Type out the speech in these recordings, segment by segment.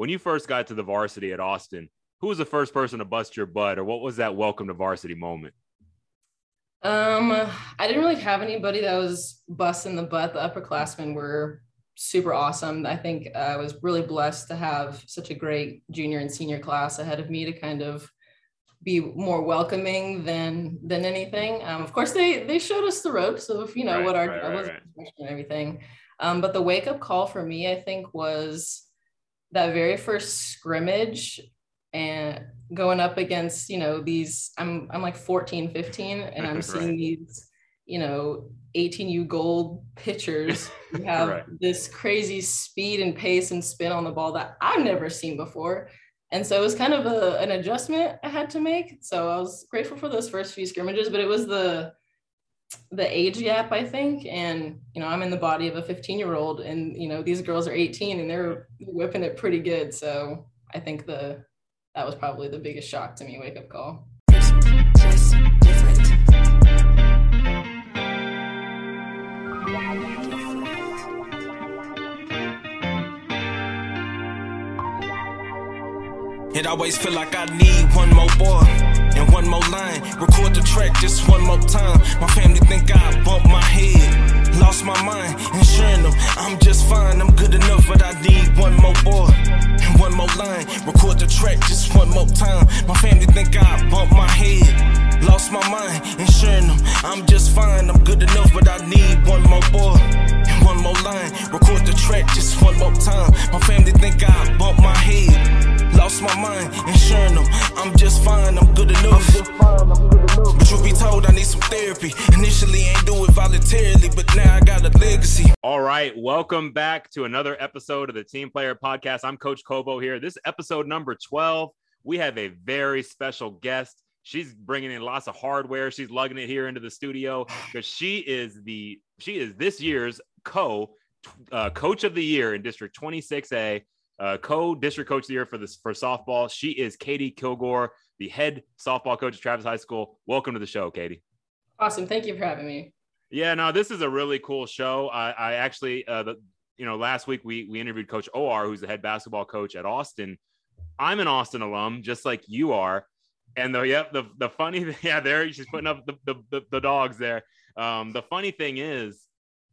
when you first got to the varsity at Austin, who was the first person to bust your butt, or what was that welcome to varsity moment? Um, I didn't really have anybody that was busting the butt. The upperclassmen were super awesome. I think I was really blessed to have such a great junior and senior class ahead of me to kind of be more welcoming than than anything. Um, of course, they they showed us the ropes of you know Right, what our right, I was right. and everything. Um, but the wake up call for me, I think, was that very first scrimmage and going up against you know these i'm i'm like 14 15 and i'm Right. seeing these you know 18u gold pitchers who have Right. this crazy speed and pace and spin on the ball that i've never seen before and so it was kind of a, an adjustment i had to make so i was grateful for those first few scrimmages but it was the the age gap i think. And you know i'm in the body of a 15 year old and you know these girls are 18 and they're whipping it pretty good. So i think the that was probably the biggest shock to me wake up call. It always feel like I need one more boy and one more line. Record the track just one more time. My family think I bumped my head, lost my mind, ensuring them I'm just fine. I'm good enough, but I need one more boy and one more line. Record the track just one more time. My family think I bumped my head, lost my mind, ensuring them I'm just fine. I'm good enough, but I need one more boy and one more line. Record the track just one more time. My family think I bumped my head. Lost my mind, ensuring them I'm just fine, I'm good enough. But truth be told, I need some therapy. Initially, ain't do it voluntarily, but now I got a legacy. All right, welcome back to another episode of the Team Player Podcast. I'm Coach Kovo here. This is episode number 12. We have a very special guest. She's bringing in lots of hardware. She's lugging it here into the studio because she is the she is this year's co uh, coach of the year in District 26A, uh, co district coach of the year for this for softball. She is Katie Kilgore, the head softball coach at Travis High School. Welcome to the show, Katie. awesome thank you for having me Yeah, no, this is a really cool show. I, I actually, uh, the, you know, last week we we interviewed Coach Or, who's the head basketball coach at Austin. I'm an Austin alum, just like you are. And the yep, the the funny, yeah, there she's putting up the the, the, the dogs there. Um, the funny thing is,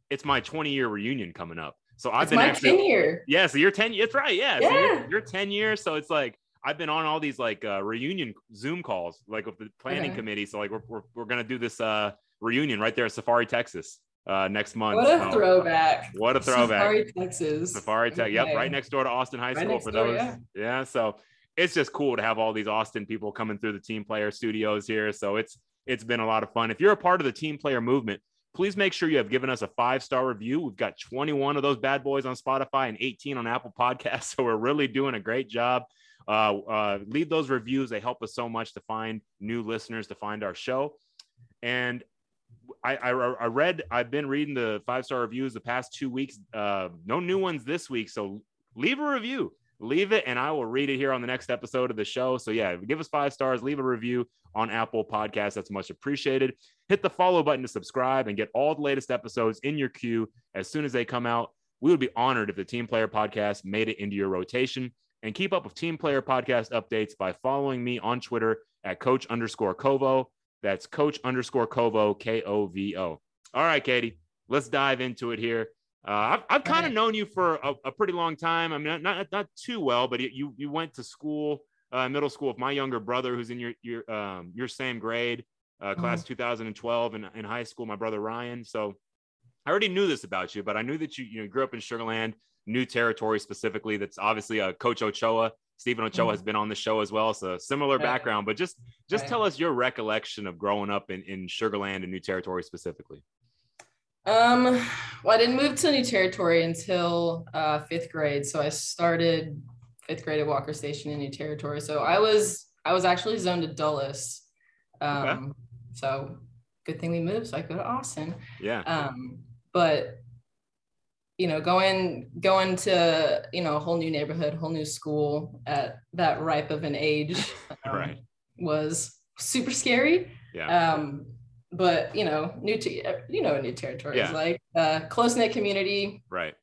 it's my 20 year reunion coming up. So I've it's been my actually, tenure yeah. So you're 10. That's right. Yeah. So you're, Yeah. you're 10 years. So it's like I've been on all these like uh, reunion Zoom calls, like with the planning Okay. committee. So like we're, we're, we're gonna do this uh reunion right there at Safari, Texas, uh next month. what a So, throwback What a throwback. Safari, Texas. Safari Tech. Yep, right next door to Austin High Right School for door, those. yeah. yeah. So it's just cool to have all these Austin people coming through the team player studios here. So it's it's been a lot of fun. If you're a part of the team player movement, please make sure you have given us a five star review. We've got 21 of those bad boys on Spotify and 18 on Apple Podcasts. So we're really doing a great job. Uh, uh, leave those reviews. They help us so much to find new listeners to find our show. And I, I, I read, I've been reading the five star reviews the past two weeks. Uh, no new ones this week. So leave a review, leave it, and I will read it here on the next episode of the show. So, yeah, give us five stars, leave a review on Apple Podcasts. That's much appreciated. Hit the follow button to subscribe and get all the latest episodes in your queue as soon as they come out. We would be honored if the Team Player Podcast made it into your rotation. And keep up with Team Player Podcast updates by following me on Twitter at Coach underscore Kovo. That's Coach underscore Kovo, K O V O. All right, Katie, let's dive into it here. Uh, I've, I've kind of known you for a, a pretty long time. I mean, not, not, not too well, but you, you went to school, uh, middle school with my younger brother who's in your, your, um, your same grade, uh, class 2012 in, in high school, my brother Ryan. So I already knew this about you, but I knew that you, you know, grew up in Sugarland, new territory specifically. That's obviously uh, Coach Ochoa. Stephen Ochoa Mhm. has been on the show as well. So similar background, but just just tell us your recollection of growing up in, in Sugarland and New Territory specifically. Um, well, I didn't move to new territory until uh, fifth grade. So I started fifth grade at Walker Station in new territory. So I was I was actually zoned to Dulles. Um, so good thing we moved so I could go to Austin. Yeah. Um, but you know, going going to you know a whole new neighborhood, whole new school at that ripe of an age um, Right. was super scary. Yeah. Um, but you know, new to you know new territory Yeah. is like uh, close knit community. right.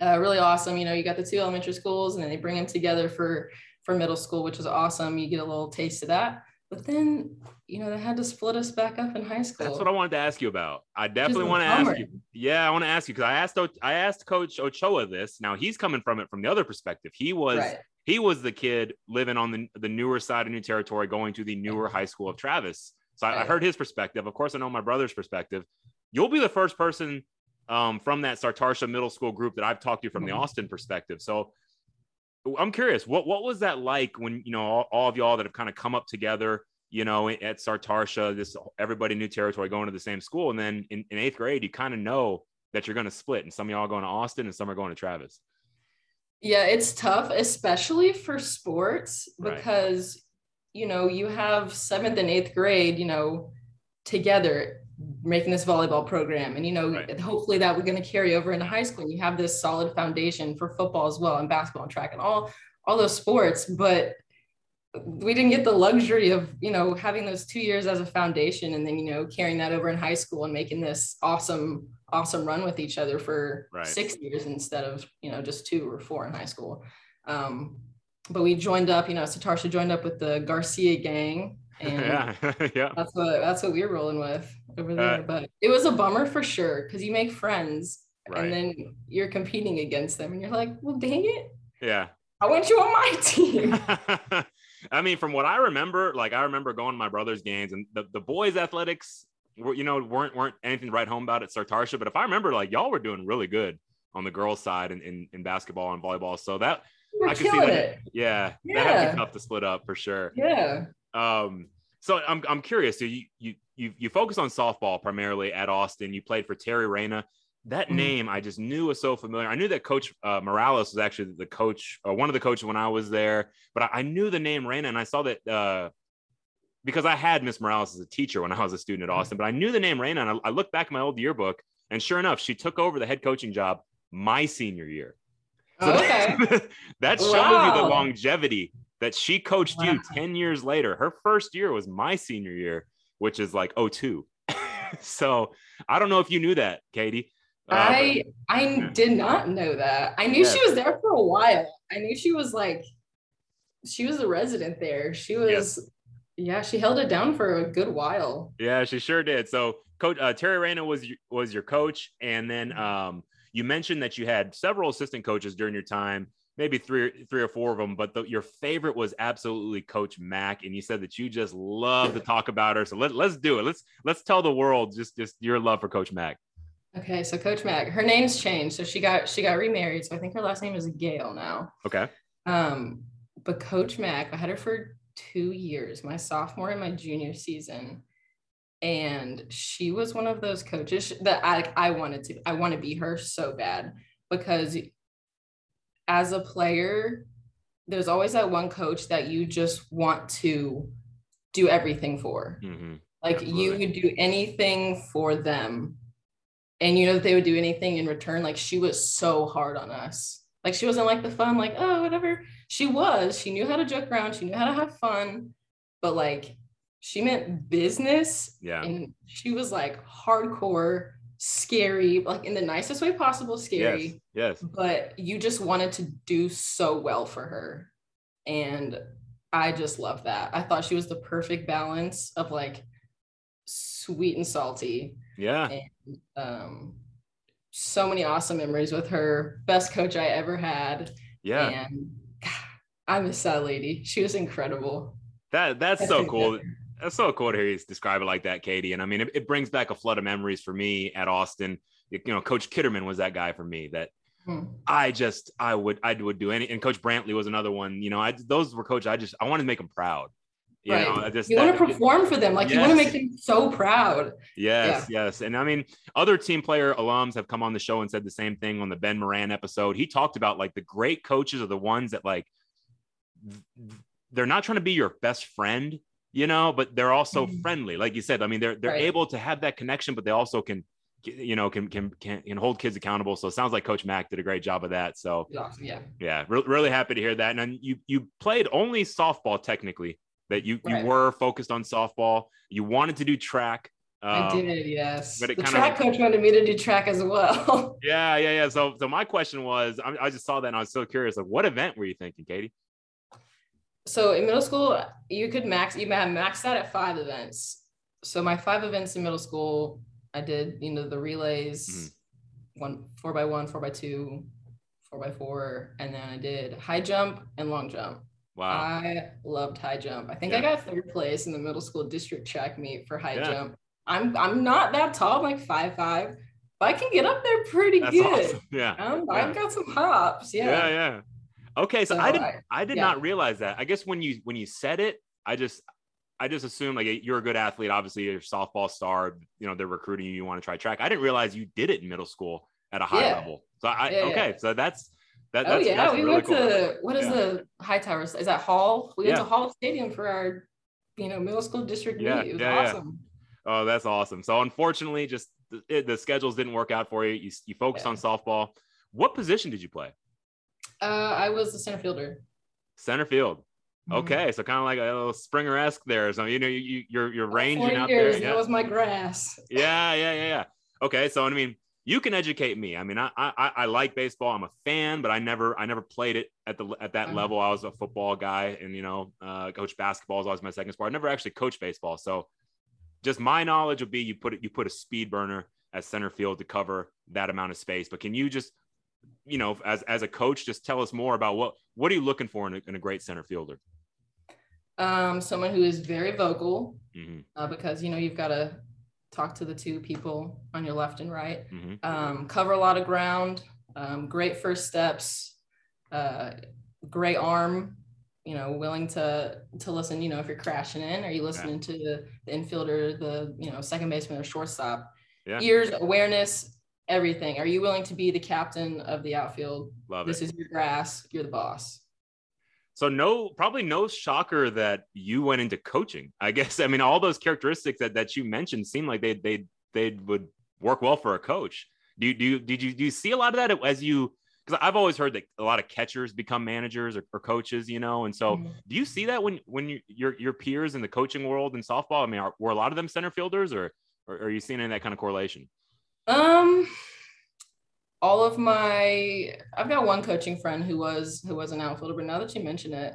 uh, really awesome. You know, you got the two elementary schools, and then they bring them together for for middle school, which was awesome. You get a little taste of that. But then, you know, they had to split us back up in high school. That's what I wanted to ask you about. I definitely want to ask you. Yeah, I want to ask you because I asked I asked Coach Ochoa this. Now he's coming from it from the other perspective. He was Right. he was the kid living on the, the newer side of New Territory, going to the newer high school of Travis. So I, I heard his perspective. Of course, I know my brother's perspective. You'll be the first person um, from that Sartartia middle school group that I've talked to from the Mhm. Austin perspective. So I'm curious, what what was that like when you know all, all of y'all that have kind of come up together, you know, at Sartartia, this everybody New Territory going to the same school, and then in, in eighth grade, you kind of know that you're going to split, and some of y'all are going to Austin, and some are going to Travis. Yeah, it's tough, especially for sports, because you know you have seventh and eighth grade, you know, together making this volleyball program, and you know, Right. hopefully that we're going to carry over into high school. And you have this solid foundation for football as well, and basketball and track, and all all those sports. But we didn't get the luxury of you know having those two years as a foundation, and then you know carrying that over in high school and making this awesome awesome run with each other for Right. six years instead of you know just two or four in high school. Um, but we joined up, you know, Sartartia joined up with the Garcia gang, and yeah, yeah, that's what that's what we were rolling with over there. Uh, but it was a bummer for sure because you make friends right, and then you're competing against them, and you're like, well, dang it, yeah. I want you on my team. I mean, from what I remember, like I remember going to my brother's games, and the, the boys' athletics were, you know, weren't weren't anything to write home about at Sartartia. But if I remember, like y'all were doing really good on the girls' side in, in, in basketball and volleyball. So that We're I can see that. it. Yeah, that had to be tough to split up for sure. Yeah. Um, so I'm I'm curious. So you you you you focus on softball primarily at Austin. You played for Terry Reyna. That Mhm. name I just knew was so familiar. I knew that Coach uh, Morales was actually the coach, or one of the coaches when I was there. But I, I knew the name Reyna, and I saw that uh, because I had Miss Morales as a teacher when I was a student at Austin. But I knew the name Reyna, and I, I looked back at my old yearbook, and sure enough, she took over the head coaching job my senior year. So Oh, okay. that, that shows you the longevity that she coached you 10 years later. Her first year was my senior year, which is like 02. so I don't know if you knew that, Katie. Uh, I I did not know that. I knew Yeah. she was there for a while. I knew she was like she was a resident there. She was yeah, she held it down for a good while. yeah, she sure did. So coach uh, Terry Reyna was your, was your coach. And then Mm-hmm. um, you mentioned that you had several assistant coaches during your time, maybe three, three or four of them, but the, your favorite was absolutely coach Mack. And you said that you just love to talk about her. So let, let's do it. Let's, let's tell the world just, just your love for coach Mack. Okay, so Coach Mac, her name's changed. So she got she got remarried. So I think her last name is Gail now. Okay. Um, but Coach Mac, I had her for two years, my sophomore and my junior season. And she was one of those coaches that I, I wanted to, I want to be her so bad because as a player, there's always that one coach that you just want to do everything for. Mhm. Like you Absolutely. would do anything for them. And you know that they would do anything in return. Like she was so hard on us. Like she wasn't like the fun, like, oh, whatever. She was. She knew how to joke around. She knew how to have fun. But like she meant business. Yeah. And she was like hardcore, scary, like in the nicest way possible, scary Yes. Yes. but you just wanted to do so well for her. And I just love that. I thought she was the perfect balance of like sweet and salty. Yeah. And um so many awesome memories with her. Best coach I ever had. Yeah. And I miss that lady. She was incredible. That that's so cool. That- That's so cool to hear you describe it like that, Katie. And I mean, it, it brings back a flood of memories for me at Austin. You know, Coach Kitterman was that guy for me that Hmm. I just I would I would do any. And Coach Brantley was another one. You know, I those were coach. I just I wanted to make them proud. You Right. know, I just You want to perform for them. Like you want to make them so proud. Yes, yes. And I mean, other team player alums have come on the show and said the same thing on the Ben Moran episode. He talked about like the great coaches are the ones that like th- they're not trying to be your best friend, you know, but they're also Mhm. friendly. Like you said, I mean, they're they're Right. able to have that connection, but they also can you know can can can, can hold kids accountable. So it sounds like Coach Mack did a great job of that. So awesome. Yeah. yeah, re- really happy to hear that. And then you you played only softball technically. That you you were focused on softball. You wanted to do track. I Um, did, yes. but the track coach wanted me to do track as well. Yeah, yeah, yeah. So, so my question was, I, I just saw that and I was so curious. Like, what event were you thinking, Katie? So in middle school, you could max you have maxed out at five events. So my five events in middle school, I did, you know, the relays, Mhm. one four by one, four by two, four by four, and then I did high jump and long jump. Wow. I loved high jump. I think Yeah. I got third place in the middle school district track meet for high Yeah. jump. I'm I'm not that tall, I'm like five five, but I can get up there pretty That's good. awesome. Yeah. Um, Yeah. I've got some hops. Yeah. yeah, yeah. Okay, so, So I didn't, I- I, did yeah. not realize that. I guess when you when you said it, I just I just assumed like you're a good athlete. Obviously, you're a softball star. You know they're recruiting you. You want to try track. I didn't realize you did it in middle school at a high Yeah. level. So I Yeah, okay, so that's that. Oh That's, yeah, that's we really went cool. to what is the high towers? Is that Hall? We went to Hall Stadium for our, you know, middle school district meet. It was awesome. Oh, that's awesome. So unfortunately, just the, it, the schedules didn't work out for you. You you focused on softball. What position did you play? Uh, I was the center fielder. Center field. Mhm. Okay, so kind of like a little Springer esque there. So you know you, you you're you're ranging 40 out years, there. Yeah. That was my grass. yeah, yeah, yeah, yeah. Okay, so I mean, you can educate me. I mean, I I, I like baseball. I'm a fan, but I never I never played it at the at that Mhm. level. I was a football guy, and you know, uh, coach basketball is always my second sport. I never actually coached baseball, so just my knowledge would be you put it you put a speed burner at center field to cover that amount of space. But can you just you know, as as a coach, just tell us more about what what are you looking for in a, in a great center fielder? Um, someone who is very vocal, hmm uh, because you know you've got to talk to the two people on your left and right. hmm um, cover a lot of ground, um, great first steps, uh, great arm, you know, willing to to listen. You know, if you're crashing in, are you listening to the, the infielder, the you know second baseman or shortstop? Yeah. Ears, awareness, everything. Are you willing to be the captain of the outfield? Love This it. is your grass. You're the boss. So no, probably no shocker that you went into coaching. I guess. I mean, all those characteristics that, that you mentioned seem like they they they would work well for a coach. Do you do you, did you do you see a lot of that as you? Because I've always heard that a lot of catchers become managers or, or coaches, you know. And so, Mhm. do you see that when when you, your your peers in the coaching world in softball? I mean, are, were a lot of them center fielders, or, or are you seeing any of that kind of correlation? Um, all of my I've got one coaching friend who was who was an outfielder, but now that you mention it,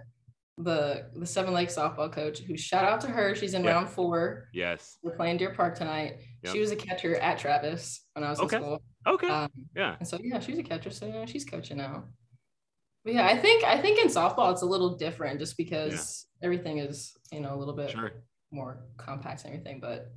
the the Seven Lake softball coach, who shout out to her, she's in Yeah. round four. Yes. We're playing Deer Park tonight. Yep. She was a catcher at Travis when I was Okay. in school. Okay. Um, yeah. and so yeah, she's a catcher, so yeah, she's coaching now. But yeah, I think I think in softball it's a little different just because everything is you know a little bit Sure. more compact and everything. But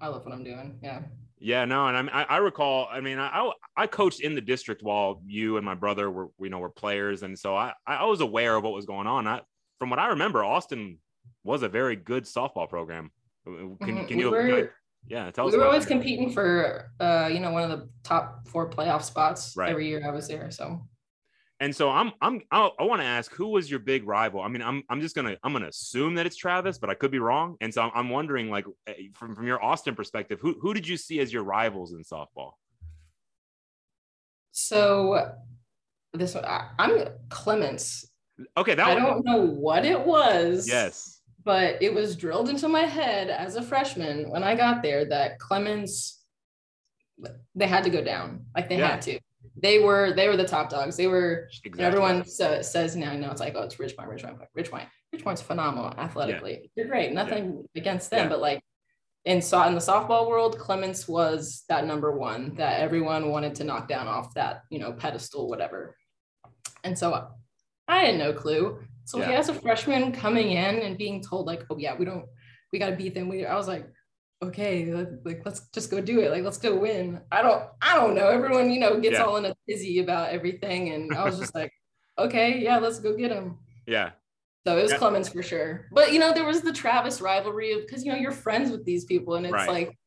I love what I'm doing. Yeah. Yeah, no, and I, I, I recall. I mean, I, I coached in the district while you and my brother were, you know, were players, and so I I was aware of what was going on. I, from what I remember, Austin was a very good softball program. Can, Mhm. can We you? were- yeah, tell us. we were always that. competing for uh you know one of the top four playoff spots Right. every year I was there. So And so I'm I'm I'll, I want to ask who was your big rival? I mean, I'm I'm just gonna I'm gonna assume that it's Travis, but I could be wrong. And so I'm, I'm wondering, like, eh, from from your Austin perspective, who who did you see as your rivals in softball? so this one I, I'm Clements. Okay, that I one. don't know what it was. Yes. but it was drilled into my head as a freshman when I got there that Clements they had to go down. Like they Yeah. had to. They were they were the top dogs. They were Exactly. everyone sa- says now, no, it's like, oh, it's Ridgepoint, Ridgepoint, Ridgepoint. Ridgepoint's phenomenal athletically. They're great. Nothing against them, Yeah. but like in saw in the softball world, Clements was that number one that everyone wanted to knock down off that, you know, pedestal, whatever. And so I had no clue. So Yeah. has a freshman coming in and being told like, oh yeah, we don't, we got to beat them. We, I was like, okay, like let's just go do it. Like let's go win. I don't, I don't know. Everyone, you know, gets Yeah. all in a tizzy about everything, and I was just like, okay, yeah, let's go get him. Yeah. So it was Yeah. Clements for sure. But you know, there was the Travis rivalry because you know you're friends with these people, and it's Right. like,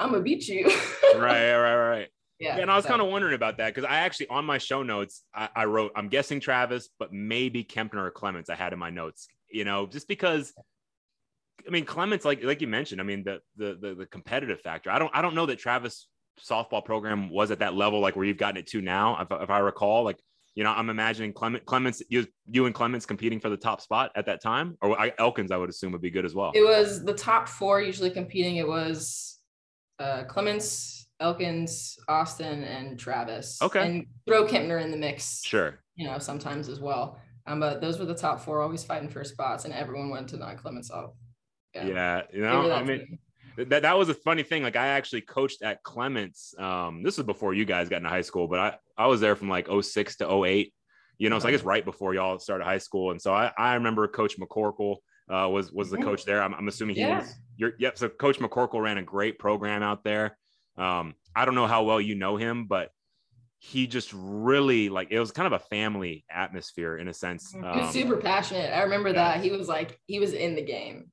I'm gonna beat you. Right. Right. Right. yeah. Yeah, and I was so- kind of wondering about that because I actually on my show notes I, I wrote I'm guessing Travis, but maybe Kempner or Clements I had in my notes. You know, just because I mean Clements, like like you mentioned, I mean the the the, the competitive factor. I don't I don't know that Travis softball program was at that level like where you've gotten it to now. If, if I recall, like you know, I'm imagining Clement, Clements, you, you and Clements competing for the top spot at that time, or I, Elkins, I would assume would be good as well. It was the top four usually competing. It was uh, Clements, Elkins, Austin, and Travis. Okay. And throw Kempner in the mix, Sure. you know, sometimes as well. Um, but those were the top four, always fighting for spots, and everyone went to non Clements off. Yeah. You know, I mean, that that was a funny thing. Like I actually coached at Clements. Um, this was before you guys got into high school, but I I was there from like 06 to 08. You know, so I guess right before y'all started high school. And so I I remember Coach McCorkle uh, was was the Mhm. coach there. I'm, I'm assuming he Yeah. was. Your, yep. So Coach McCorkle ran a great program out there. Um, I don't know how well you know him, but he just really like it was kind of a family atmosphere in a sense. He was Um, super passionate. I remember yeah. that. He was like, he was in the game.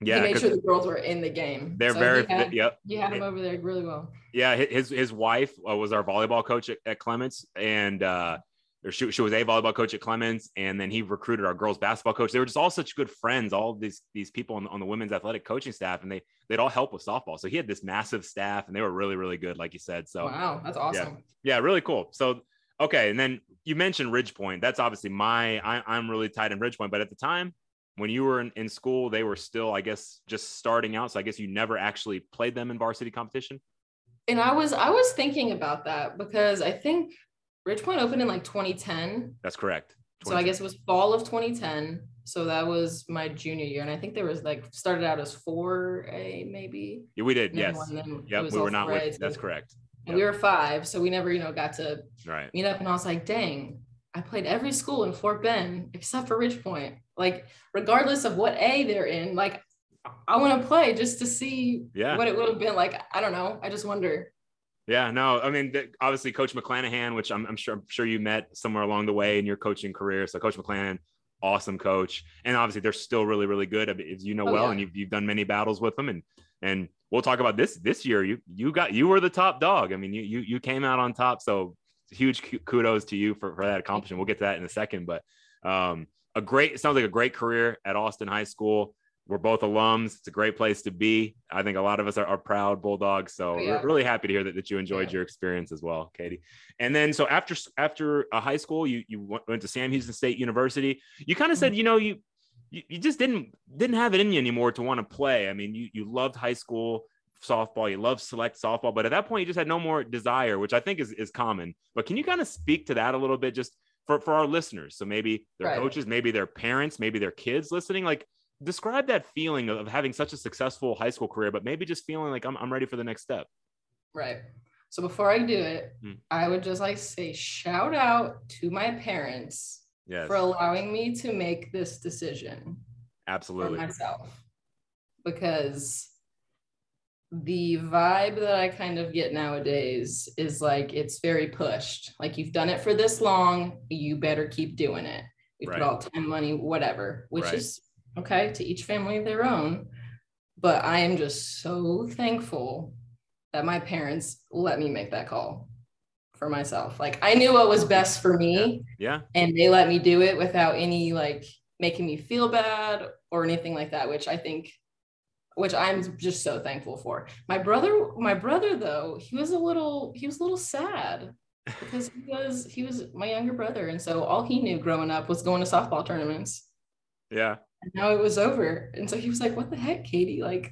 Yeah, he made sure the girls were in the game. they're So very He had, yep. he had him over there really well. Yeah, his his wife uh, was our volleyball coach at, at Clements, and uh, or she, she was a volleyball coach at Clements, and then he recruited our girls basketball coach. They were just all such good friends, all these these people on, the- on the women's athletic coaching staff, and they they'd all help with softball. So he had this massive staff, and they were really really good, like you said. So wow, that's awesome. yeah, really cool. So okay, and then you mentioned Ridge Point. That's obviously my I, I'm really tight in Ridge Point, but at the time when you were in, in school, they were still, I guess, just starting out. So I guess you never actually played them in varsity competition. And I was I was thinking about that because I think Ridgepoint opened in like 2010. That's correct. So I guess it was fall of 2010. So that was my junior year. And I think there was like started out as 4A maybe. Yeah, we did. Yes. Yep. We were not with. That's correct. And we were five. So we never, you know, got to Right. meet up. And I was like, dang, I played every school in Fort Bend except for Ridgepoint. Like, regardless of what A they're in, like I want to play just to see Yeah. what it would have been like. I don't know. I just wonder. Yeah. No. I mean, obviously, Coach McClanahan, which I'm, I'm sure I'm sure you met somewhere along the way in your coaching career. So, Coach McClanahan, awesome coach, and obviously they're still really, really good, as you know Oh, well, yeah. and you've, you've done many battles with them, and and we'll talk about this this year. You you got you were the top dog. I mean, you you you came out on top. So huge kudos to you for, for that accomplishment. We'll get to that in a second, but um, a great it sounds like a great career at Austin High School. We're both alums. It's a great place to be. I think a lot of us are, are proud Bulldogs. So yeah. really happy to hear that, that you enjoyed Yeah. your experience as well, Katie. And then so after after a high school, you you went to Sam Houston State University. You kind of said, Mm-hmm. you know, you, you you just didn't didn't have it in you anymore to want to play. I mean, you you loved high school softball, you loved select softball, but at that point you just had no more desire, which I think is is common. But can you kind of speak to that a little bit just for for our listeners? So maybe their Right. coaches, maybe their parents, maybe their kids listening, like describe that feeling of having such a successful high school career, but maybe just feeling like I'm, I'm ready for the next step. Right. So before I do it, Hmm. I would just like say shout out to my parents Yes, for allowing me to make this decision for absolutely. myself because the vibe that I kind of get nowadays is like it's very pushed. Like you've done it for this long, you better keep doing it. We Right. put all time, money, whatever, which Right. is okay to each family their own. But I am just so thankful that my parents let me make that call for myself. Like I knew what was best for me Yeah, and they let me do it without any like making me feel bad or anything like that which i think which i'm just so thankful for my brother my brother though he was a little he was a little sad because he was he was my younger brother and so all he knew growing up was going to softball tournaments yeah. and now it was over and so he was like what the heck katie like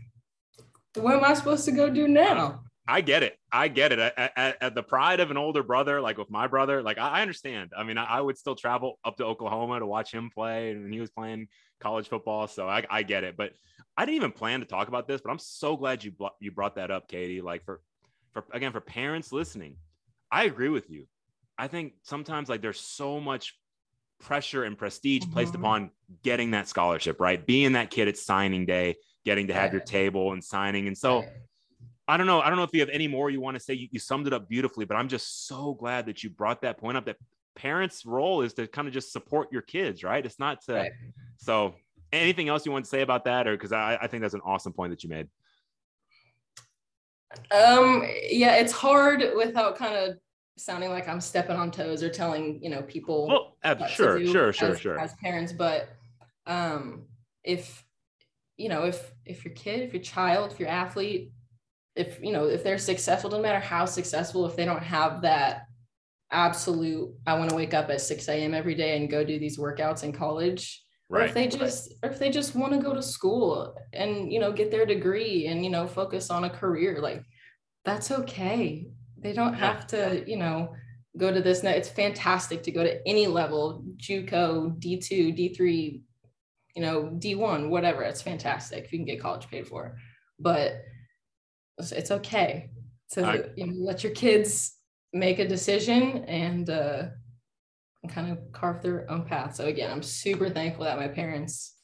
what am i supposed to go do now I get it. I get it. At, at, at the pride of an older brother, like with my brother, like I, I understand. I mean, I, I would still travel up to Oklahoma to watch him play, and he was playing college football, so I, I get it. But I didn't even plan to talk about this, but I'm so glad you you brought that up, Katie. Like for for again for parents listening, I agree with you. I think sometimes like there's so much pressure and prestige placed Mhm. upon getting that scholarship, right? Being that kid at signing day, getting to have your table and signing, and so. I don't know. I don't know if you have any more you want to say. You, you summed it up beautifully, but I'm just so glad that you brought that point up that parents' role is to kind of just support your kids, right? It's not to. Right. So, anything else you want to say about that? Or because I, I think that's an awesome point that you made. Um, yeah, it's hard without kind of sounding like I'm stepping on toes or telling, you know, people Well, ab- sure, sure, sure, as, sure. as parents, but um if you know, if if your kid, if your child, if your athlete, if you know, if they're successful, doesn't matter how successful, if they don't have that absolute I want to wake up at 6 a.m. every day and go do these workouts in college. Or Right. if they just or if they just want to go to school and you know get their degree and you know focus on a career, like that's okay. They don't have to, you know, go to this. It's fantastic to go to any level, JUCO, D2, D3, you know, D1, whatever. It's fantastic if you can get college paid for. But it's, it's okay to I- you know, let your kids make a decision and uh, and kind of carve their own path. So again, I'm super thankful that my parents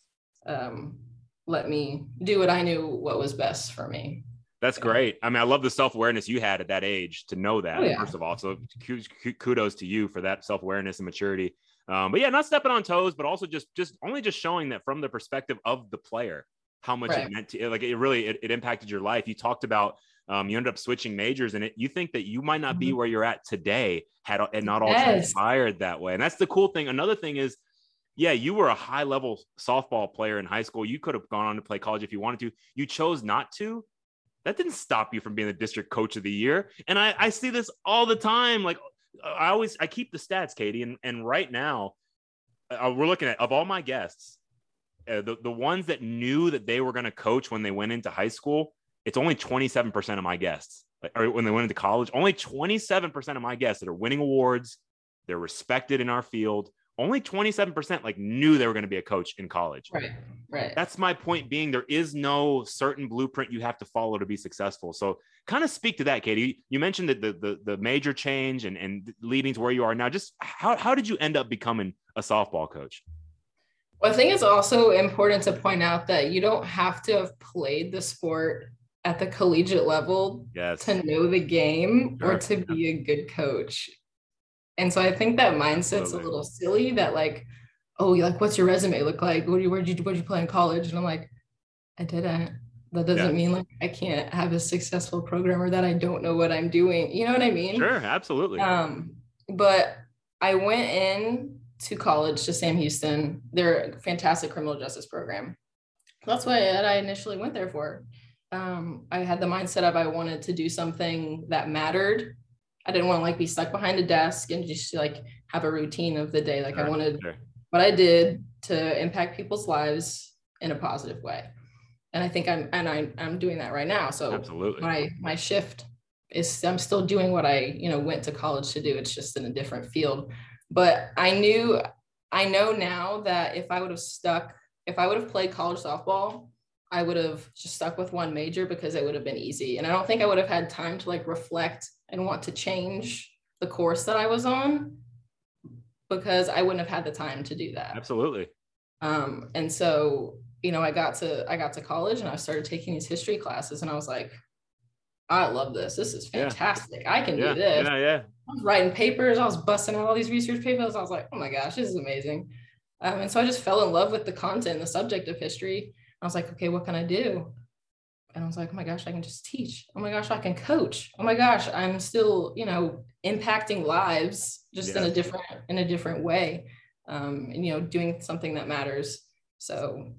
um, let me do what I knew what was best for me. That's Yeah. great. I mean, I love the self awareness you had at that age to know that. Oh, yeah. First of all, so ku- ku- kudos to you for that self awareness and maturity. Um, but yeah, not stepping on toes, but also just just only just showing that from the perspective of the player, how much Right. it meant to like it really it, it impacted your life. You talked about um, you ended up switching majors, and it, you think that you might not be where you're at today had it not all Mm-hmm. Yes. transpired that way. And that's the cool thing. Another thing is yeah, you were a high level softball player in high school. You could have gone on to play college if you wanted to. You chose not to. That didn't stop you from being the district coach of the year. And I, I see this all the time. Like I always, I keep the stats, Katie. And, and right now, uh, we're looking at of all my guests, uh, the, the ones that knew that they were going to coach when they went into high school, it's only 27% of my guests. Like, or when they went into college, only 27% of my guests that are winning awards, they're respected in our field. Only 27% like knew they were going to be a coach in college. Right. Right. That's my point being there is no certain blueprint you have to follow to be successful. So kind of speak to that, Katie. You mentioned that the the, the major change and, and leading to where you are now. Just how, how did you end up becoming a softball coach? Well, I think it's also important to point out that you don't have to have played the sport at the collegiate level Yes. to know the game or to be a good coach. And so I think that mindset's Absolutely. a little silly that like, oh, like what's your resume look like? What do you where'd you where'd you play in college? And I'm like, I didn't. That doesn't Yeah. mean like I can't have a successful programmer that I don't know what I'm doing. You know what I mean? Sure, absolutely. Um, but I went in to college to Sam Houston. They're a fantastic criminal justice program. That's what I initially went there for. Um, I had the mindset of I wanted to do something that mattered. I didn't want to like be stuck behind a desk and just like have a routine of the day. Like I wanted sure. what I did to impact people's lives in a positive way. And I think I'm and I, I'm doing that right now. So Absolutely. my my shift is I'm still doing what I you know went to college to do. It's just in a different field. But I knew I know now that if I would have stuck, if I would have played college softball, I would have just stuck with one major because it would have been easy. And I don't think I would have had time to like reflect and want to change the course that I was on because I wouldn't have had the time to do that. Absolutely. Um, and so, you know, I got to I got to college and I started taking these history classes, and I was like, I love this. This is Yeah. fantastic. I can Yeah. do this. Yeah. Yeah. I was writing papers. I was busting out all these research papers. I was like, oh my gosh, this is amazing. Um, and so I just fell in love with the content, the subject of history. I was like, okay, what can I do? And I was like, oh my gosh, I can just teach. Oh my gosh, I can coach. Oh my gosh, I'm still, you know, impacting lives just in a different in a different way. Um, and you know, doing something that matters. So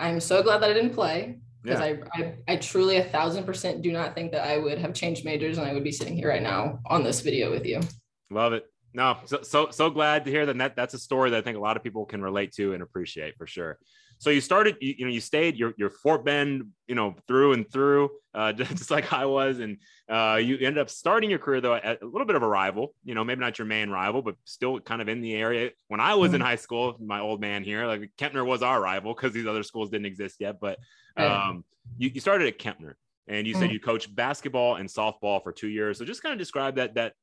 I'm so glad that I didn't play because Yeah. I, I I truly a thousand percent do not think that I would have changed majors and I would be sitting here right now on this video with you. Love it. No, so so so glad to hear that. that that's a story that I think a lot of people can relate to and appreciate for sure. So you started, you, you know, you stayed, you're, you're Fort Bend, you know, through and through, uh, just like I was, and uh, you ended up starting your career though at a little bit of a rival, you know, maybe not your main rival, but still kind of in the area. When I was in high school, my old man here, like Kempner was our rival because these other schools didn't exist yet. But um, you, you started at Kempner, and you said Mhm. you coached basketball and softball for two years. So just kind of describe that that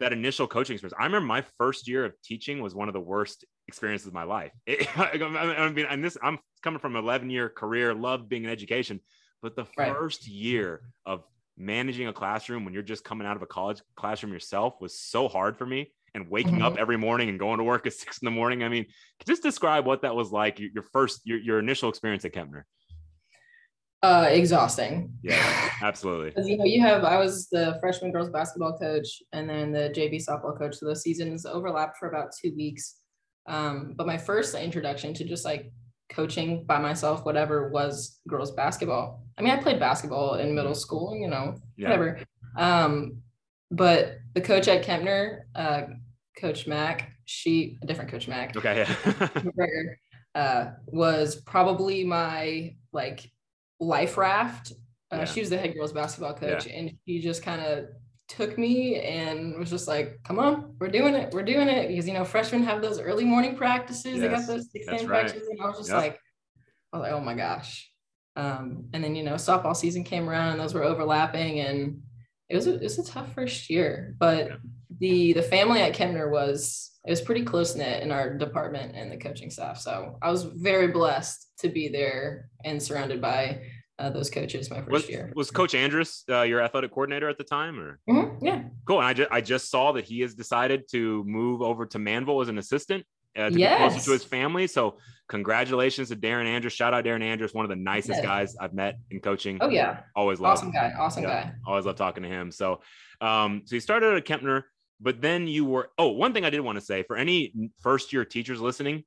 that initial coaching experience. I remember my first year of teaching was one of the worst experiences of my life. It, I mean, and this I'm coming from an 11 year career, loved being in education, but the Right. first year of managing a classroom when you're just coming out of a college classroom yourself was so hard for me. And waking up every morning and going to work at six in the morning. I mean, just describe what that was like. Your, your first, your, your initial experience at Kempner. Uh, exhausting. Yeah, absolutely. You know, you have I was the freshman girls basketball coach and then the JV softball coach. So those seasons overlapped for about two weeks. Um, but my first introduction to just like coaching by myself, whatever, was girls basketball. I mean, I played basketball in middle school, you know, Yeah. whatever. Um, but the coach at Kempner, uh, Coach Mack, she a different Coach Mack, Okay. Yeah. Uh, was probably my like life raft. Uh, Yeah. She was the head girls basketball coach, and she just kind of took me and was just like, "Come on, we're doing it, we're doing it." Because you know, freshmen have those early morning practices. They got those six a.m. right. practices, and I was just Yep. like, I was like, "Oh my gosh!" Um, and then you know, softball season came around, and those were overlapping, and it was a, it was a tough first year. But Yeah. the the family at Kempner was it was pretty close knit in our department and the coaching staff. So I was very blessed to be there and surrounded by uh, those coaches my first was, year. was Coach Andrus uh, your athletic coordinator at the time, or Mhm, Yeah. cool? And I just I just saw that he has decided to move over to Manvel as an assistant. Uh, to be closer to his family. So, congratulations to Darren Andrews. Shout out Darren Andrews, one of the nicest Yes. guys I've met in coaching. Oh yeah. Always love Awesome guy. Awesome Yeah. guy. always love talking to him. So, um, so you started at Kempner, but then you were. Oh, one thing I did want to say for any first year teachers listening,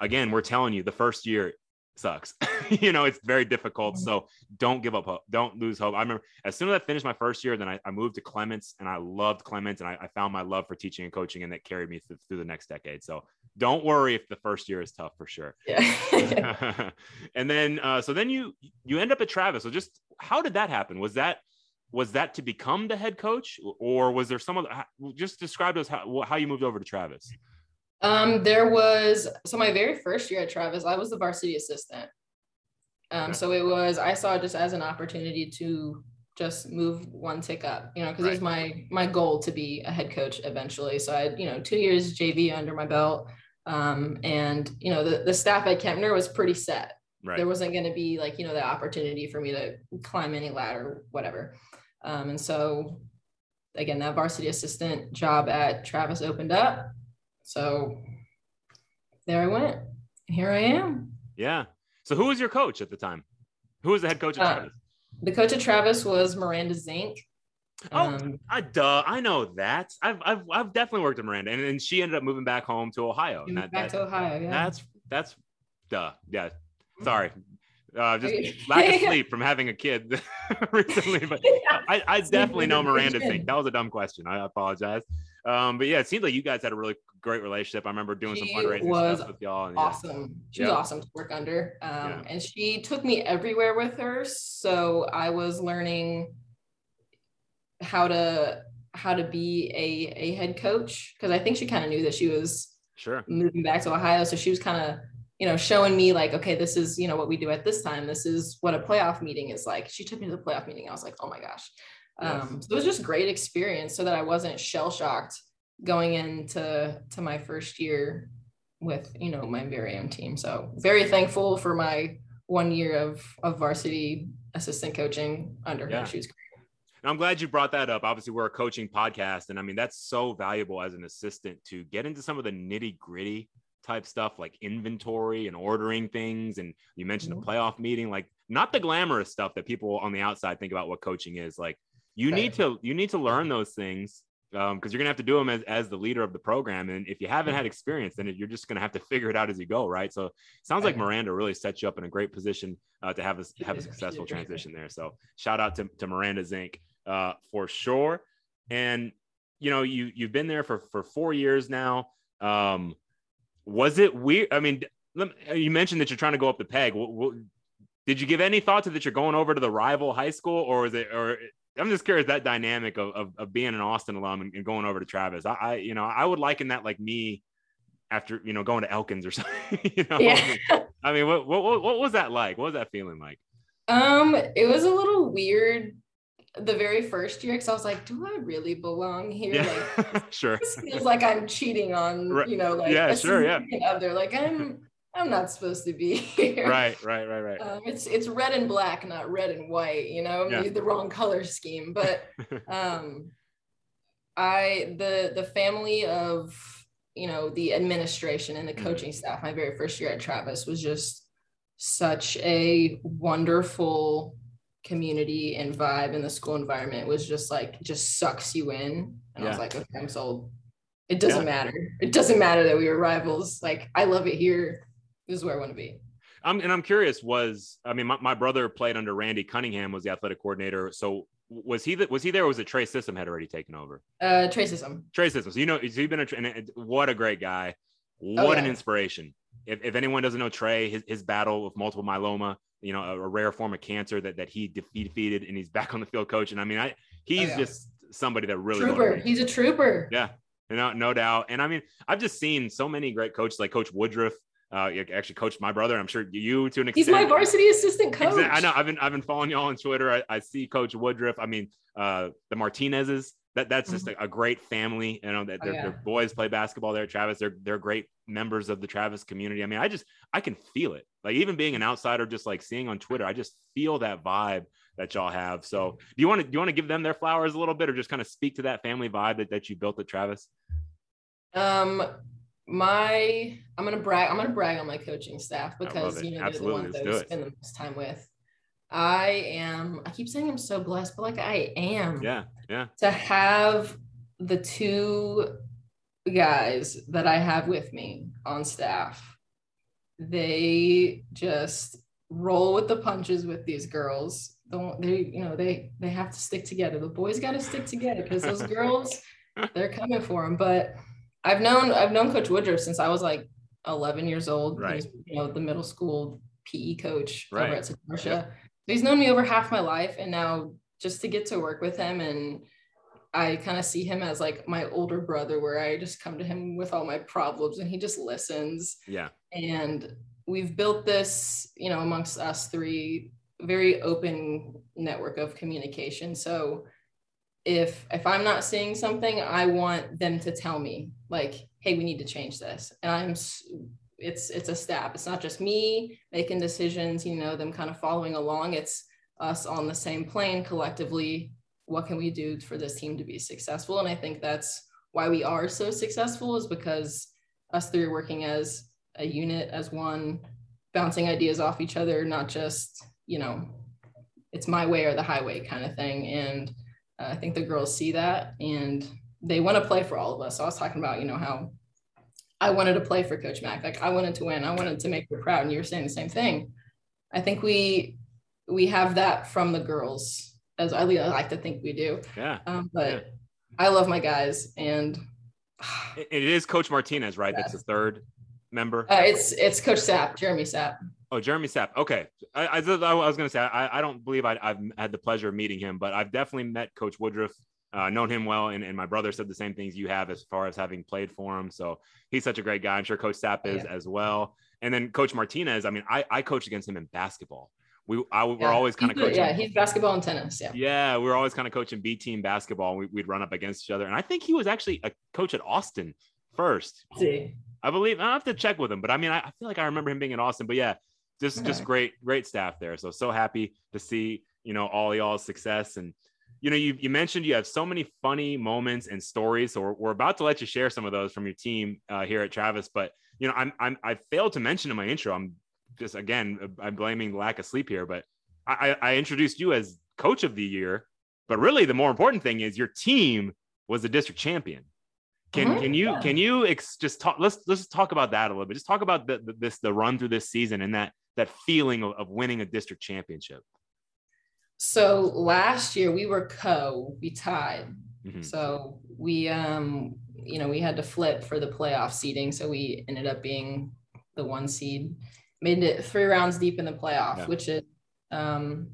again, we're telling you the first year sucks. you know, it's very difficult. So don't give up hope. Don't lose hope. I remember as soon as I finished my first year, then I, I moved to Clements and I loved Clements and I, I found my love for teaching and coaching and that carried me through, through the next decade. So don't worry if the first year is tough for sure. Yeah. and then uh, so then you you end up at Travis. So just how did that happen? Was that was that to become the head coach, or was there some how- Just describe to us how how you moved over to Travis. Um, there was so my very first year at Travis, I was the varsity assistant. Um, Okay. so it was I saw it just as an opportunity to just move one tick up, you know, because it was my my goal to be a head coach eventually. So I had, you know, two years JV under my belt. Um, and you know, the, the staff at Kempner was pretty set. Right. There wasn't going to be like, you know, the opportunity for me to climb any ladder, whatever. Um, and so again, that varsity assistant job at Travis opened up. So there I went. Here I am. yeah. So who was your coach at the time? Who was the head coach at Uh, Travis? The coach at Travis was Miranda Zink. Oh, Um, I duh, I know that. I've I've I've definitely worked with Miranda, and then she ended up moving back home to Ohio. that, back that- to Ohio. Yeah. That's that's duh. Yeah. Sorry. Uh, just lack of sleep from having a kid recently, but I, I definitely know Miranda Zink. That was a dumb question. I apologize. Um, but yeah, it seemed like you guys had a really great relationship. I remember doing some She fundraising was stuff with y'all. And yeah. awesome. She was Yeah. awesome to work under. Um, Yeah. And she took me everywhere with her. So I was learning how to how to be a, a head coach because I think she kind of knew that she was Sure. moving back to Ohio. So she was kind of, you know, showing me like, okay, this is, you know, what we do at this time. This is what a playoff meeting is like. She took me to the playoff meeting. I was like, oh my gosh. Um, so it was just great experience so that I wasn't shell shocked going into to my first year with, you know, my very own team. So very thankful for my one year of, of varsity assistant coaching under Yeah. her. She was great. And I'm glad you brought that up. Obviously, we're a coaching podcast. And I mean, that's so valuable as an assistant to get into some of the nitty gritty type stuff like inventory and ordering things. And you mentioned Mhm. a playoff meeting, like not the glamorous stuff that people on the outside think about what coaching is. Like you Right. need to you need to learn those things because you're gonna have to do them as, as the leader of the program. And if you haven't had experience, then you're just gonna have to figure it out as you go, right? So sounds like Miranda really set you up in a great position uh, to have a have a did. She did successful transition there. So shout out to, to Miranda Zink uh, for sure. And you know, you you've been there for for four years now. Um, was it weird? I mean, let me- you mentioned that you're trying to go up the peg. Did you give any thought to that you're going over to the rival high school, or is it? Or I'm just curious that dynamic of of, of being an Austin alum and, and going over to Travis. I, I you know I would liken that like me after you know going to Elkins or something. you know, Yeah. I mean, what, what what what was that like? What was that feeling like? Um, it was a little weird the very first year because I was like, do I really belong here? Like Yeah, sure. this feels like I'm cheating on, Right. you know, like Yeah, sure, yeah. other. Like I'm I'm not supposed to be here. Right, right, right, right. Um, it's it's red and black, not red and white, you know, Yeah. the, wrong color scheme. But um I the the family of you know the administration and the Mhm. coaching staff my very first year at Travis was just such a wonderful community and vibe in the school environment It was just like just sucks you in and I was like okay I'm sold it doesn't matter it doesn't matter that we were rivals like I love it here this is where I want to be I'm, and I'm curious was, I mean, my, my brother played under Randy Cunningham was the athletic coordinator. So was he the, was he there? or Was it Trey System had already taken over? Uh, Trey System. Trey System. So you know, he's been a and what a great guy. What an yeah. inspiration. If, if anyone doesn't know Trey, his, his battle with multiple myeloma, you know, a, a rare form of cancer that that he defe- defeated, and he's back on the field coaching. I mean, I he's yeah. just somebody that really Trooper. motivates. He's a trooper. Yeah, no, no doubt. And I mean, I've just seen so many great coaches like Coach Woodruff. Uh, you actually coached my brother. I'm sure you to an extent. He's my varsity assistant coach. Exa- I know. I've been I've been following y'all on Twitter. I, I see Coach Woodruff. I mean, uh, the Martinezes. That that's just a, a great family. You know that Mm-hmm. Oh, their, yeah. their boys play basketball there at Travis. They're they're great members of the Travis community. I mean, I just I can feel it. Like even being an outsider, just like seeing on Twitter, I just feel that vibe that y'all have. So do you want to do you want to give them their flowers a little bit, or just kind of speak to that family vibe that, that you built at Travis? Um, my I'm gonna brag. I'm gonna brag on my coaching staff because you know they're the ones that I spend the most time with. I am. I keep saying I'm so blessed, but like I am. Yeah, yeah, To have the two guys that I have with me on staff, they just roll with the punches with these girls. Don't they? You know they they have to stick together. The boys got to stick together because those girls they're coming for them. But I've known I've known Coach Woodruff since I was like 11 years old. Right. was, you know, the middle school PE coach Right. over at Sartartia. He's known me over half my life, and now just to get to work with him and I kind of see him as like my older brother, where I just come to him with all my problems and he just listens. yeah. And we've built this, you know, amongst us three, very open network of communication. So if if I'm not seeing something, I want them to tell me, like, hey, we need to change this. And I'm it's it's a step. It's not just me making decisions, you know, them kind of following along. It's us on the same plane collectively. What can we do for this team to be successful? And I think that's why we are so successful is because us three are working as a unit, as one, bouncing ideas off each other, not just, you know, it's my way or the highway kind of thing. And uh, I think the girls see that and they want to play for all of us. So I was talking about, you know, how I wanted to play for Coach Mack. Like I wanted to win. I wanted to make her proud. And you were saying the same thing. I think we we have that from the girls, as I like to think we do. Yeah. Um, but I love my guys, and It- is Coach Martinez, right? That's the third member. uh, it's it's Coach Sapp, Jeremy Sapp. Oh, Jeremy Sapp. Okay. I, I, I was going to say, I, I don't believe I, I've had the pleasure of meeting him, but I've definitely met Coach Woodruff, uh, known him well. And, and my brother said the same things you have as far as having played for him. So he's such a great guy. I'm sure Coach Sapp is as well. And then Coach Martinez, I mean, I, I coached against him in basketball. We, I, we're Yeah, always kind of coaching. Yeah, he's basketball and tennis. Yeah. Yeah, we were always kind of coaching B team basketball. We, we'd run up against each other. And I think he was actually a coach at Austin first. See. I believe I have to check with him, but I mean, I, I feel like I remember him being in Austin. But yeah, just just great, great staff there. So so happy to see you know all y'all's success and you know you you mentioned you have so many funny moments and stories. So we're, we're about to let you share some of those from your team uh, here at Travis. But you know I'm I'm I failed to mention in my intro. I'm just again I'm blaming lack of sleep here, but I, I introduced you as coach of the year. But really, the more important thing is your team was the district champion. Can Mhm, can you yeah. can you ex- just talk? Let's let's talk about that a little bit. Just talk about the, the this the run through this season and that that feeling of, of winning a district championship. So last year we were co, we tied. Mhm. So we um you know we had to flip for the playoff seeding. So we ended up being the one seed, made it three rounds deep in the playoff, Yeah. which is um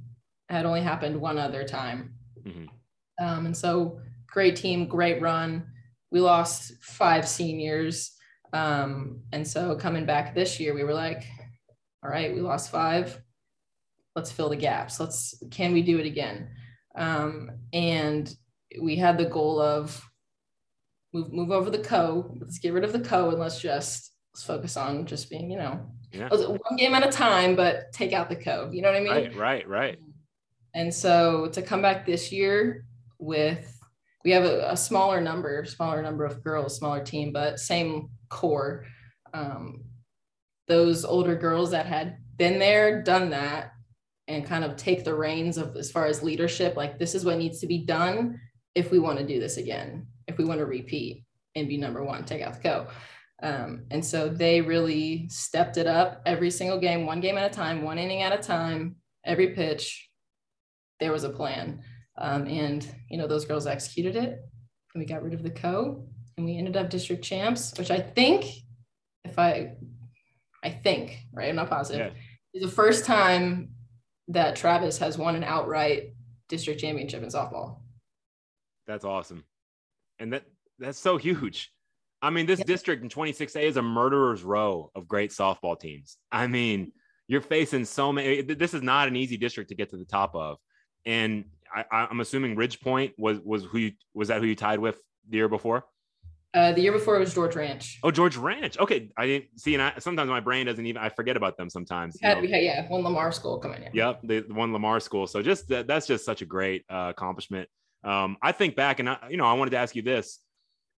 had only happened one other time. Mhm. Um, and so great team, great run. We lost five seniors. Um, and so coming back this year, we were like, all right, we lost five. Let's fill the gaps. Let's, can we do it again? Um, and we had the goal of move, move over the co. Let's get rid of the co and let's just let's focus on just being, you know, Yeah. one game at a time, but take out the co. You know what I mean? Right, right, right. And so to come back this year with we have a, a smaller number, smaller number of girls, smaller team, but same core. Um, those older girls that had been there, done that, and kind of take the reins of as far as leadership, like this is what needs to be done if we want to do this again, if we want to repeat and be number one, take out the co. Um, and so they really stepped it up every single game, one game at a time, one inning at a time, every pitch. There was a plan. Um, and you know, those girls executed it. And we got rid of the co and we ended up district champs, which I think if I I think, right? I'm not positive. Yeah. Is the first time that Travis has won an outright district championship in softball. That's awesome. And that that's so huge. I mean, this Yeah. district in 26A is a murderer's row of great softball teams. I mean, you're facing so many. This is not an easy district to get to the top of. And I, I'm assuming Ridge Point was was who you was that who you tied with the year before? Uh, the year before it was George Ranch. Oh, George Ranch. Okay, I didn't see. And I, sometimes my brain doesn't even. I forget about them sometimes. We had, we had yeah, one Lamar school coming in. Yep, the, the one Lamar school. So just that, that's just such a great uh, accomplishment. Um, I think back, and I, you know, I wanted to ask you this.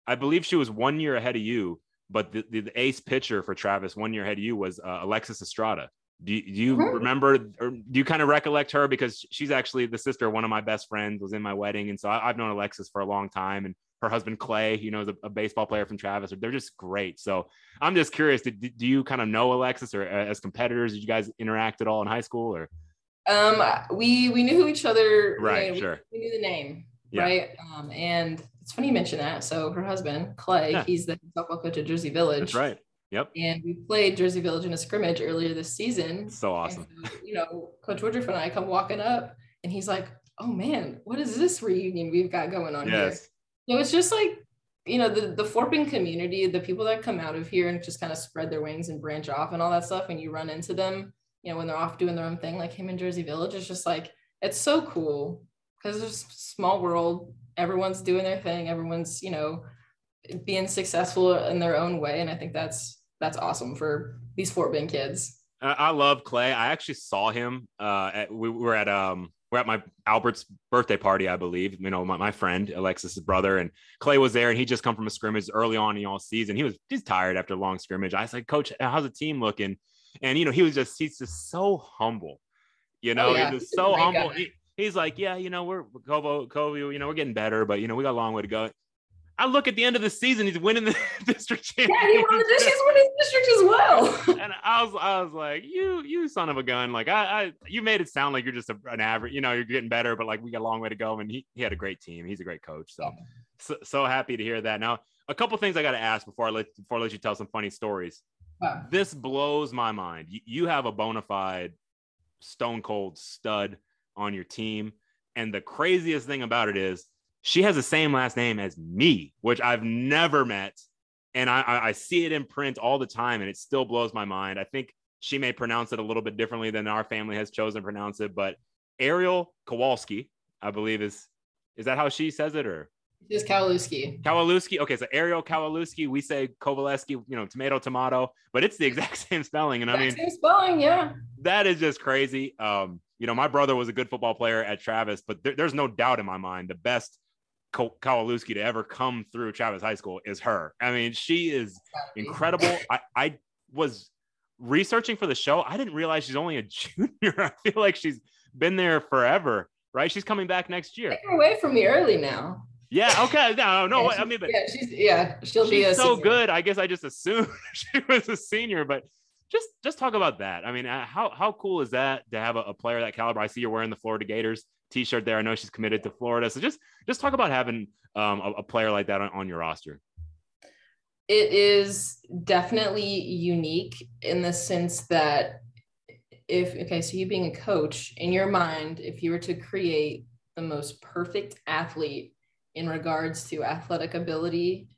I believe she was one year ahead of you, but the, the, the ace pitcher for Travis one year ahead of you was uh, Alexis Estrada. Do you, do you Mhm. remember, or do you kind of recollect her because she's actually the sister of one of my best friends was in my wedding, and so I, I've known Alexis for a long time, and her husband Clay, you know, is a, a baseball player from Travis. They're just great. So I'm just curious, did, do you kind of know Alexis, or uh, as competitors, did you guys interact at all in high school, or Um, we we knew who each other. right? you know, we- Sure. We, knew the name, Yeah. right? Um, and it's funny you mention that. So her husband Clay, Yeah. he's the softball coach at Jersey Village. That's right. Yep. And we played Jersey Village in a scrimmage earlier this season. So awesome. so, you know, Coach Woodruff and I come walking up, and he's like, "Oh man, what is this reunion we've got going on here?" So it's just like, you know, the the Fort Bend community, the people that come out of here and just kind of spread their wings and branch off and all that stuff. And you run into them, you know, when they're off doing their own thing, like him in Jersey Village. It's just like it's so cool because a small world. Everyone's doing their thing. Everyone's, you know, being successful in their own way. And I think that's that's awesome for these Fort Bend kids. I, I love Clay. I actually saw him. Uh, at, we were at um, we're at my Albert's birthday party, I believe. You know, my, my friend Alexis's brother and Clay was there, and he just come from a scrimmage early on in all season. He was he's tired after a long scrimmage. I said, like, Coach, how's the team looking? And you know, he was just he's just so humble. You know, Oh, yeah. he's just so humble. He- he's like, yeah, you know, we're Kovo, Kovu, you know, we're getting better, but you know, we got a long way to go. I look at the end of the season, he's winning the district championship. Yeah, he won the district, he's won his district as well. and I was, I was like, you, you son of a gun. Like I, I you made it sound like you're just a, an average, you know, you're getting better, but like we got a long way to go. And he, he had a great team. He's a great coach. So, so, so happy to hear that. Now, a couple things I got to ask before I let, before I let you tell some funny stories. Wow. This blows my mind. You, you have a bona fide stone cold stud on your team. And the craziest thing about it is she has the same last name as me, which I've never met. And I, I, I see it in print all the time, and it still blows my mind. I think she may pronounce it a little bit differently than our family has chosen to pronounce it, but Ariel Kowalski, I believe is is that how she says it or Just Kawaluski. Kowalewski? Okay, so Ariel Kowalewski, we say Kowaleski, you know, tomato, tomato, but it's the exact same spelling. And I mean, Same spelling, yeah. that is just crazy. Um, you know, my brother was a good football player at Travis, but there- there's no doubt in my mind the best Kowalewski to ever come through Travis High School is her. I mean, she is incredible. I, I was researching for the show. I didn't realize she's only a junior. I feel like she's been there forever, right? She's coming back next year. Take her away from me early now. Yeah. Okay. No, no. Yeah, I mean, but yeah, she's yeah, she'll be a so senior. good. I guess I just assumed she was a senior, but just just talk about that. I mean, uh, how how cool is that to have a, a player that caliber? I see you're wearing the Florida Gators t-shirt there. I know she's committed to Florida, so just just talk about having um, a, a player like that on, on your roster. It is definitely unique in the sense that if okay, so you being a coach in your mind, if you were to create the most perfect athlete in regards to athletic ability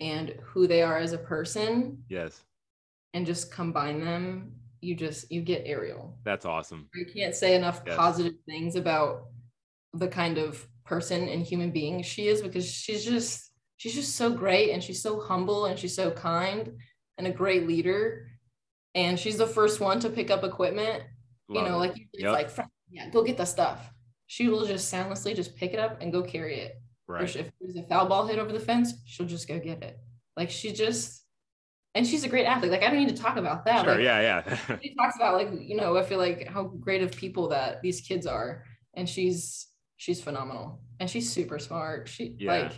and who they are as a person Yes, and just combine them, you just you get Ariel. that's awesome. I can't say enough Yes. positive things about the kind of person and human being she is because she's just she's just so great and she's so humble and she's so kind and a great leader and she's the first one to pick up equipment you know it. like it's Yep. like yeah go get the stuff she will just soundlessly just pick it up and go carry it Or right. if there's a foul ball hit over the fence she'll just go get it like she just and she's a great athlete like i don't need to talk about that Sure. like, Yeah. Yeah. she talks about like you know i feel like how great of people that these kids are and she's she's phenomenal and she's super smart she Yeah. like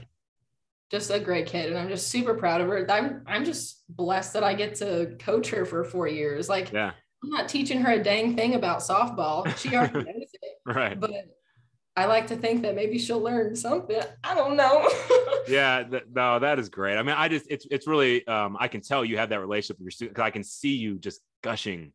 just a great kid and i'm just super proud of her i'm i'm just blessed that i get to coach her for four years like yeah. i'm not teaching her a dang thing about softball she already knows it Right. but I like to think that maybe she'll learn something. I don't know. yeah, th- no, that is great. I mean, I just it's it's really um I can tell you have that relationship with your student because I can see you just gushing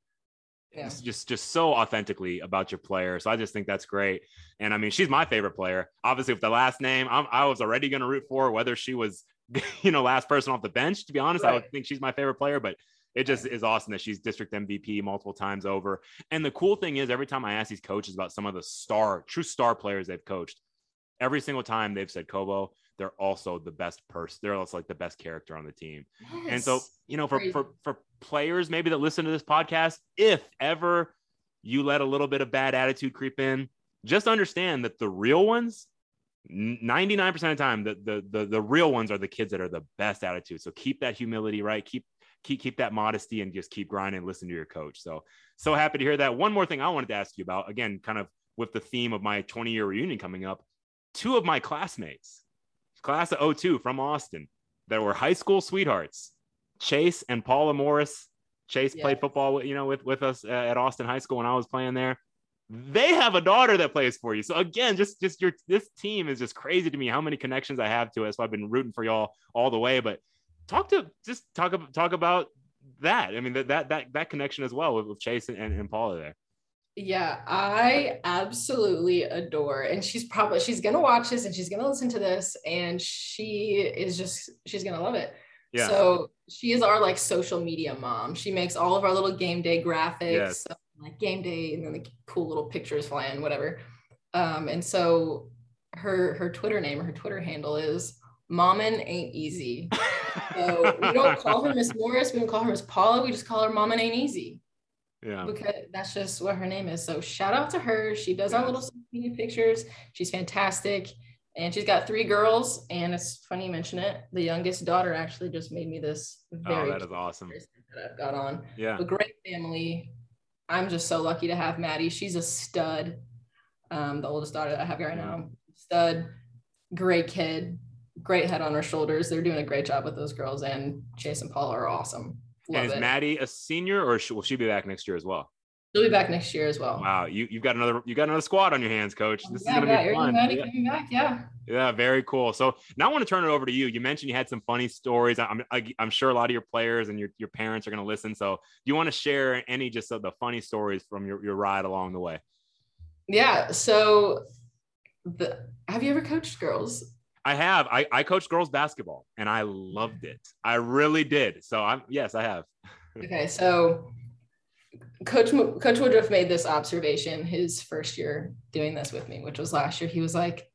Yeah. just, just so authentically about your player. So I just think that's great. And I mean, she's my favorite player. Obviously, with the last name, I'm, I was already going to root for whether she was, you know, last person off the bench. To be honest, I would think she's my favorite player. But it just is awesome that she's district MVP multiple times over. And the cool thing is, every time I ask these coaches about some of the star, true star players they've coached, every single time they've said Kovo, they're also the best person. They're also like the best character on the team. And so, you know, for, Crazy. for for players maybe that listen to this podcast, if ever you let a little bit of bad attitude creep in, just understand that the real ones, 99% of the time, the, the the the real ones are the kids that are the best attitude. So keep that humility, right? Keep keep keep that modesty and just keep grinding listen to your coach. So so happy to hear that. One more thing I wanted to ask you about, again, kind of with the theme of my 20 year reunion coming up. Two of my classmates, class of 02 from Austin, that were high school sweethearts, Chase and Paula Morris. Chase played football, with, you know, with with us uh, at Austin High School when I was playing there. They have a daughter that plays for you. So again, just just your this team is just crazy to me. How many connections I have to it. So I've been rooting for y'all all the way. But talk to just talk about talk about that. I mean that that that that connection as well with, with Chase and, and Paula there. Yeah, I absolutely adore. And she's probably she's gonna watch this and she's gonna listen to this and she is just she's gonna love it. Yeah. So she is our like social media mom. She makes all of our little game day graphics, Yes. so, like game day, and then the cool little pictures flying, whatever. Um, and so her her Twitter name or her Twitter handle is Mommin Ain't Easy. So we don't call her Miss Morris, we don't call her Miss Paula, we just call her Mommin Ain't Easy yeah. because that's just what her name is. So shout out to her. She does our little media pictures. She's fantastic. And she's got three girls. And it's funny you mention it. The youngest daughter actually just made me this Oh, very that is awesome. that I've got on. Yeah. A great family. I'm just so lucky to have Maddie. She's a stud. Um, the oldest daughter that I have right now. Stud, great kid, great head on her shoulders. They're doing a great job with those girls. And Chase and Paul are awesome. Love And is it. Maddie a senior or will she be back next year as well? She'll be back next year as well. Wow, you you've got another you got another squad on your hands, coach. This yeah, is gonna yeah, be fun. Maddie Yeah. coming back. Yeah. Yeah, very cool. So now I want to turn it over to you. You mentioned you had some funny stories. I'm I, I'm sure a lot of your players and your, your parents are going to listen. So do you want to share any just of the funny stories from your, your ride along the way? Yeah. So, the, have you ever coached girls? I have. I, I coached girls basketball and I loved it. I really did. So I'm yes, I have. Okay. So, Coach Coach Woodruff made this observation his first year doing this with me, which was last year. He was like,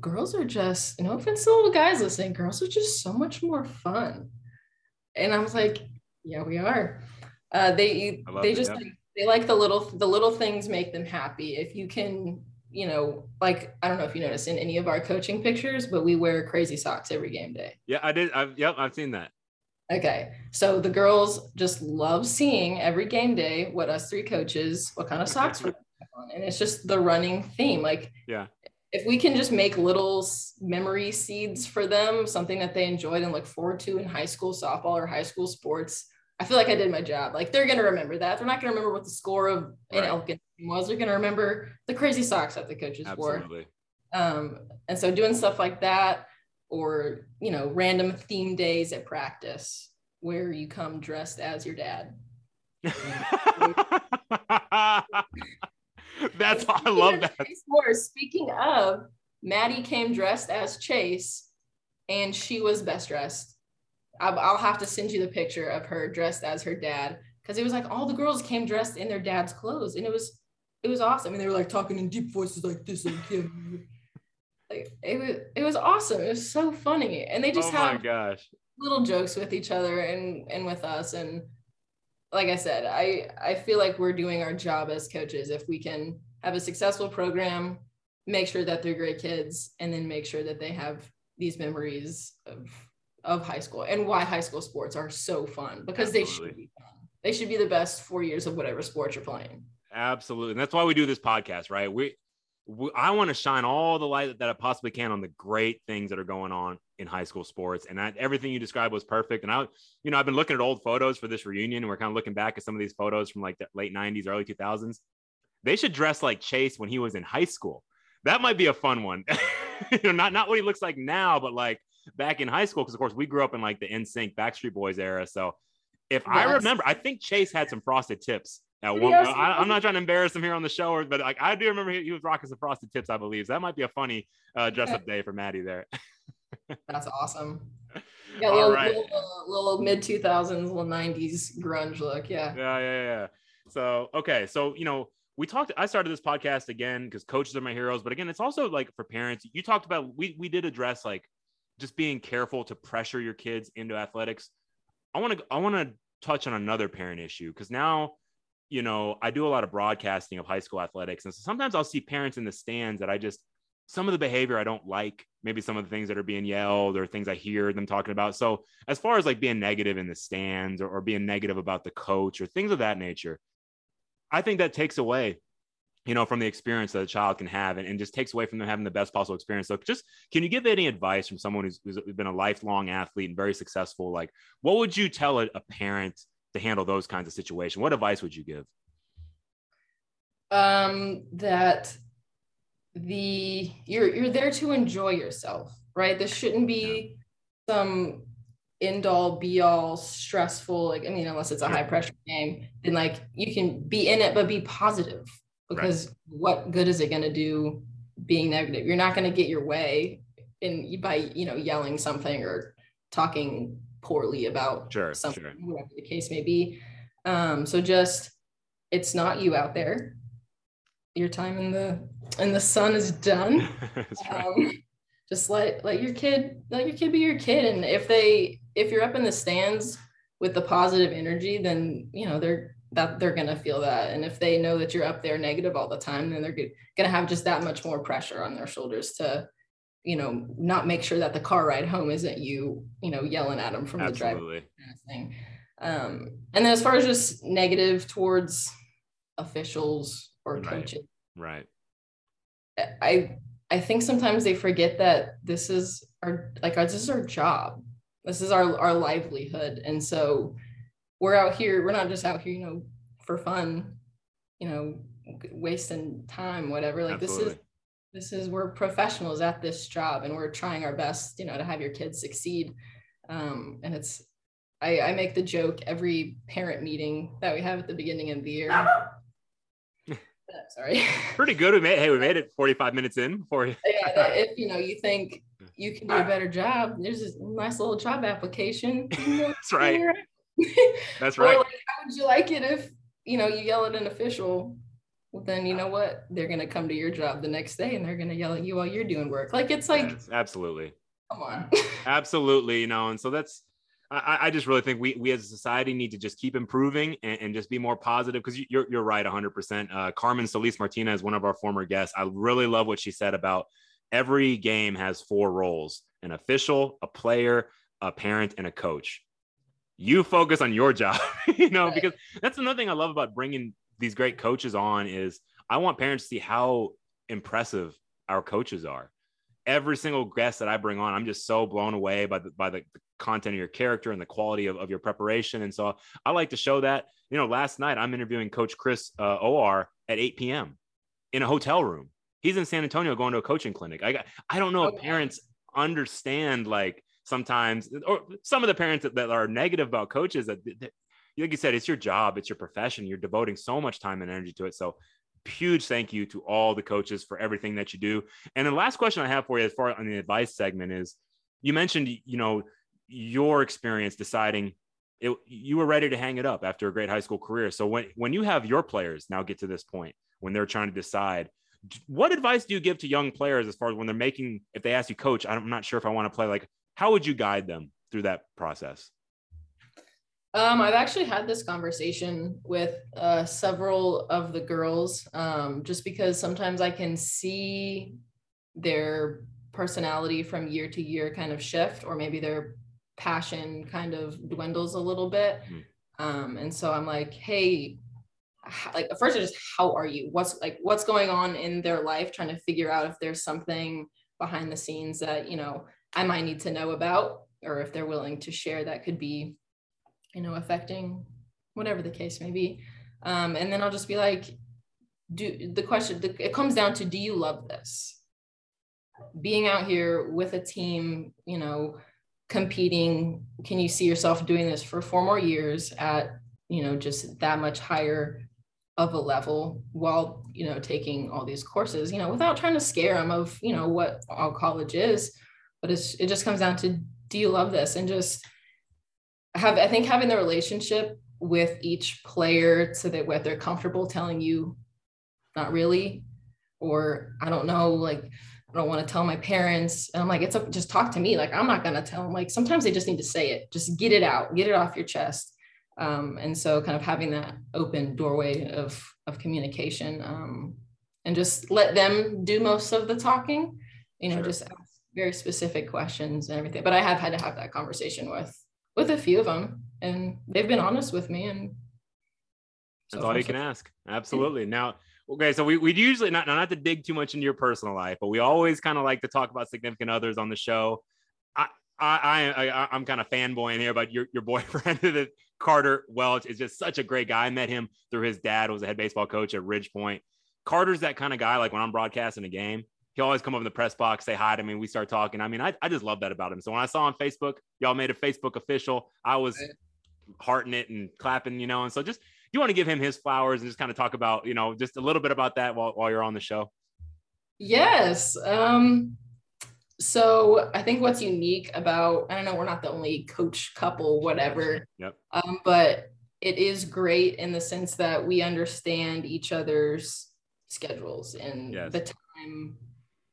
"Girls are just no offense to little guys listening. Girls are just so much more fun." And I was like, "Yeah, we are. Uh, they they it, just yeah. like, they like the little the little things make them happy. If you can." You know, like I don't know if you noticed in any of our coaching pictures, but we wear crazy socks every game day. Yeah, I did. I've yep, I've seen that. Okay. So the girls just love seeing every game day what us three coaches, what kind of socks we're on. And it's just the running theme. Like, Yeah. if we can just make little memory seeds for them, something that they enjoyed and look forward to in high school softball or high school sports, I feel like I did my job. Like, they're going to remember that. They're not going to remember what the score of an Right. Was. They're going to remember the crazy socks that the coaches wore Absolutely. um, and so doing stuff like that or you know random theme days at practice where you come dressed as your dad That's I love that. Chase Morris, speaking of maddie came dressed as chase and she was best dressed I'll, I'll have to send you the picture of her dressed as her dad because it was like all the girls came dressed in their dad's clothes and it was it was awesome. And they were like talking in deep voices like this like, yeah. like it was it was awesome. It was so funny. And they just oh have gosh. little jokes with each other and and with us. And like i said i i feel like we're doing our job as coaches. If we can have a successful program make sure that they're great kids and then make sure that they have these memories of of high school and why high school sports are so fun because they should be fun. They should be the best four years of whatever sport you're playing Absolutely. And that's why we do this podcast, right? We, we I want to shine all the light that I possibly can on the great things that are going on in high school sports. And that everything you described was perfect. And I, you know, I've been looking at old photos for this reunion and we're kind of looking back at some of these photos from like the late 90s, early 2000s. They should dress like Chase when he was in high school. that might be a fun one. you know, not not what he looks like now, but like back in high school, because of course we grew up in like the NSYNC Backstreet Boys era. So if I remember, I think Chase had some frosted tips. At one, I, I'm not trying to embarrass him here on the show, but like I do remember he, he was rocking some frosted tips, I believe. So that might be a funny uh, dress up day for Maddie there. That's awesome. Yeah, All little, right. little, uh, little mid 2000s, little 90s grunge look. Yeah. yeah, yeah, yeah. So okay, so you know, we talked. I started this podcast again because coaches are my heroes, but again, it's also like for parents. You talked about we we did address like just being careful to pressure your kids into athletics. I want to I want to touch on another parent issue because now, you know, I do a lot of broadcasting of high school athletics, and so sometimes I'll see parents in the stands that I just some of the behavior I don't like, maybe some of the things that are being yelled or things I hear them talking about. So as far as like being negative in the stands or, or being negative about the coach or things of that nature, I think that takes away, you know, from the experience that a child can have and, and just takes away from them having the best possible experience. So just can you give any advice from someone who's, who's been a lifelong athlete and very successful? Like what would you tell a, a parent to handle those kinds of situations? What advice would you give? um that the you're you're there to enjoy yourself right this shouldn't be some end all be all stressful like i mean unless it's a Sure. high pressure game then like you can be in it but be positive because what good is it going to do being negative you're not going to get your way in by you know yelling something or talking poorly about Sure, something sure. whatever the case may be. Um so just it's not you out there. Your time in the in the sun is done. Right. um, just let let your kid let your kid be your kid. And if they if you're up in the stands with the positive energy then you know they're that they're gonna feel that. And if they know that you're up there negative all the time then they're go- gonna have just that much more pressure on their shoulders to you know not make sure that the car ride home isn't you you know yelling at them from the drive Absolutely. kind of thing. Um, and then as far as just negative towards officials or Right. coaches, Right. I I think sometimes they forget that this is our like our, this is our job. This is our our livelihood, and so we're out here. We're not just out here, you know, for fun, you know, wasting time, whatever. Like Absolutely. this is this is we're professionals at this job, and we're trying our best, you know, to have your kids succeed. Um, and it's I, I make the joke every parent meeting that we have at the beginning of the year. Sorry. Pretty good. We made hey, we made it 45 minutes in before you. yeah, that if you know you think you can do a better job, there's this nice little job application. That's right. That's Or, right. like, how would you like it if you know you yell at an official? Well, then you know what? They're gonna come to your job the next day and they're gonna yell at you while you're doing work. Like it's like, Yes, absolutely. come on. Absolutely, you know, and so that's I, I just really think we we as a society need to just keep improving and, and just be more positive because you're you're right 100. percent uh, Carmen Solis Martinez, one of our former guests, I really love what she said about every game has four roles: an official, a player, a parent, and a coach. You focus on your job, you know, Right. because that's another thing I love about bringing these great coaches on is I want parents to see how impressive our coaches are every single guest that I bring on, I'm just so blown away by the by the, the content of your character and the quality of, of your preparation. And so I like to show that. You know, last night I'm interviewing Coach Chris uh, OR at 8 p.m. in a hotel room. He's in San Antonio going to a coaching clinic. I got, I don't know if parents understand like sometimes or some of the parents that, that are negative about coaches that, that like you said, it's your job, it's your profession. You're devoting so much time and energy to it. So huge thank you to all the coaches for everything that you do. And the last question I have for you, as far on the advice segment, is you mentioned, you know, your experience deciding it, you were ready to hang it up after a great high school career. So when when you have your players now get to this point when they're trying to decide, what advice do you give to young players as far as when they're making, if they ask you, coach, I'm not sure if I want to play, like, how would you guide them through that process? Um, I've actually had this conversation with uh, several of the girls, um, just because sometimes I can see their personality from year to year kind of shift, or maybe their passion kind of dwindles a little bit. Mhm. Um, and so I'm like, hey, like first, it's just how are you? What's like what's going on in their life? Trying to figure out if there's something behind the scenes that you know I might need to know about, or if they're willing to share that could be you know, affecting whatever the case may be. Um, and then I'll just be like, do the question the, it comes down to do you love this? Being out here with a team you know competing can you see yourself doing this for four more years at you know just that much higher of a level while you know taking all these courses you know without trying to scare them of you know what all college is? But it's it just comes down to do you love this? And just have i think having the relationship with each player so that what they're comfortable telling you not really or i don't know like i don't want to tell my parents and i'm like it's a, just talk to me like i'm not going to tell them like sometimes they just need to say it just get it out get it off your chest um, and so kind of having that open doorway of of communication um, and just let them do most of the talking you know Sure. just ask very specific questions and everything but i have had to have that conversation with with a few of them and they've been honest with me and That's all you so can ask. Absolutely. Now, okay, so we we usually not not to dig too much into your personal life, but we always kind of like to talk about significant others on the show. I I I, I I'm kind of fanboying here, but your your boyfriend, Carter Welch, is just such a great guy. I met him through his dad, who was a head baseball coach at Ridge Point. Carter's that kind of guy. Like when I'm broadcasting a game, he always come up in the press box, say hi to me. We start talking. I mean, I, I just love that about him. So when I saw on Facebook, y'all made a Facebook official, I was hearting it and clapping, you know. And so just you want to give him his flowers and just kind of talk about, you know, just a little bit about that while, while you're on the show. Yes. Um, so I think what's unique about, I don't know, we're not the only coach couple, whatever, Yep. um, but it is great in the sense that we understand each other's schedules and Yes. the time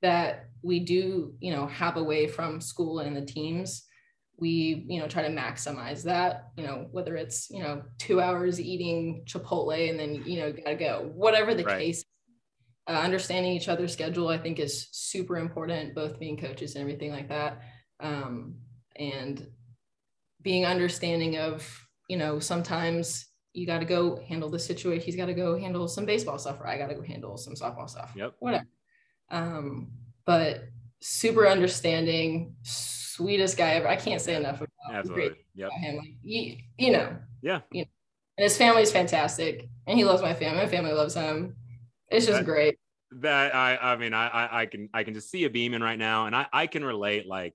that we do, you know, have away from school and the teams. We, you know, try to maximize that, you know, whether it's, you know, two hours eating Chipotle and then, you know, gotta go, whatever the Right. case uh, understanding each other's schedule i think is super important both being coaches and everything like that um, and being understanding of you know sometimes you got to go handle the situation he's got to go handle some baseball stuff or i got to go handle some softball stuff Yep. whatever um, but super understanding sweetest guy ever. I can't say enough about, Absolutely. Yep. about him like you, you know. Yeah. you know. And his family is fantastic and he loves my family my family loves him. It's just That- great. that I I mean I I- I can I can just see a beaming right now and I I can relate like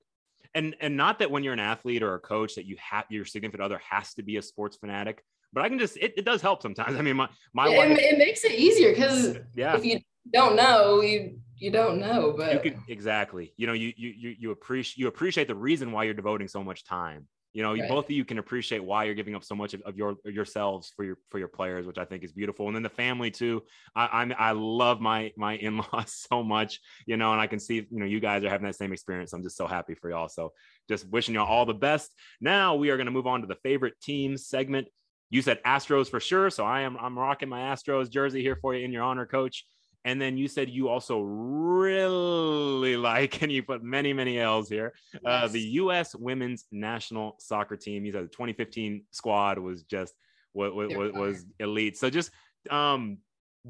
and and not that when you're an athlete or a coach that you have your significant other has to be a sports fanatic but I can just it, it does help sometimes. I mean my my it, wife it makes it easier because yeah. if you don't know, you you don't know. but you can exactly. You know you you you appreciate you appreciate the reason why you're devoting so much time. You know you, both of you can appreciate why you're giving up so much of, of your yourselves for your for your players which i think is beautiful. And then the family too. I i'm i love my my in-laws so much you know and i can see you know you guys are having that same experience. I'm just so happy for y'all. So just wishing y'all all the best. Now we are going to move on to the favorite teams segment. You said astros for sure so i am i'm rocking my astros jersey here for you in your honor coach and then you said you also really like, and you put many, many L's here, uh, the U.S. women's national soccer team. You said the 2015 squad was just what was, was, was elite. So just, um,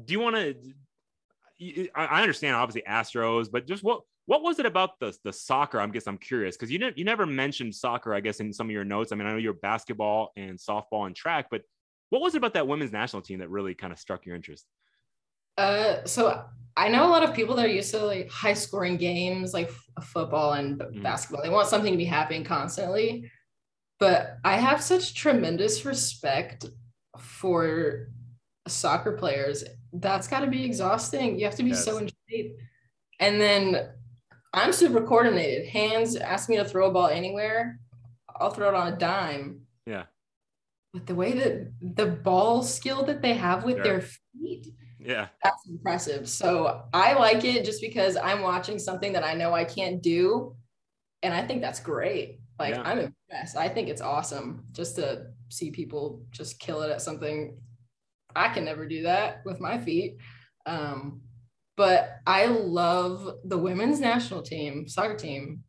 do you want to? I understand obviously Astros, but just what what was it about the the soccer? I guess I'm curious because you never you never mentioned soccer. I guess in some of your notes. I mean, I know you're basketball and softball and track, but what was it about that women's national team that really kind of struck your interest? Uh, so I know a lot of people that are used to like high scoring games, like f- football and Mhm. basketball. They want something to be happening constantly. But I have such tremendous respect for soccer players. That's got to be exhausting. You have to be so in shape. And then I'm super coordinated. Hands ask me to throw a ball anywhere, I'll throw it on a dime. Yeah. But the way that the ball skill that they have with Sure. their feet, Yeah, that's impressive. So I like it just because I'm watching something that I know I can't do. And I think that's great. Like Yeah. I'm impressed. I think it's awesome just to see people just kill it at something. I can never do that with my feet. Um, but I love the women's national team, soccer team,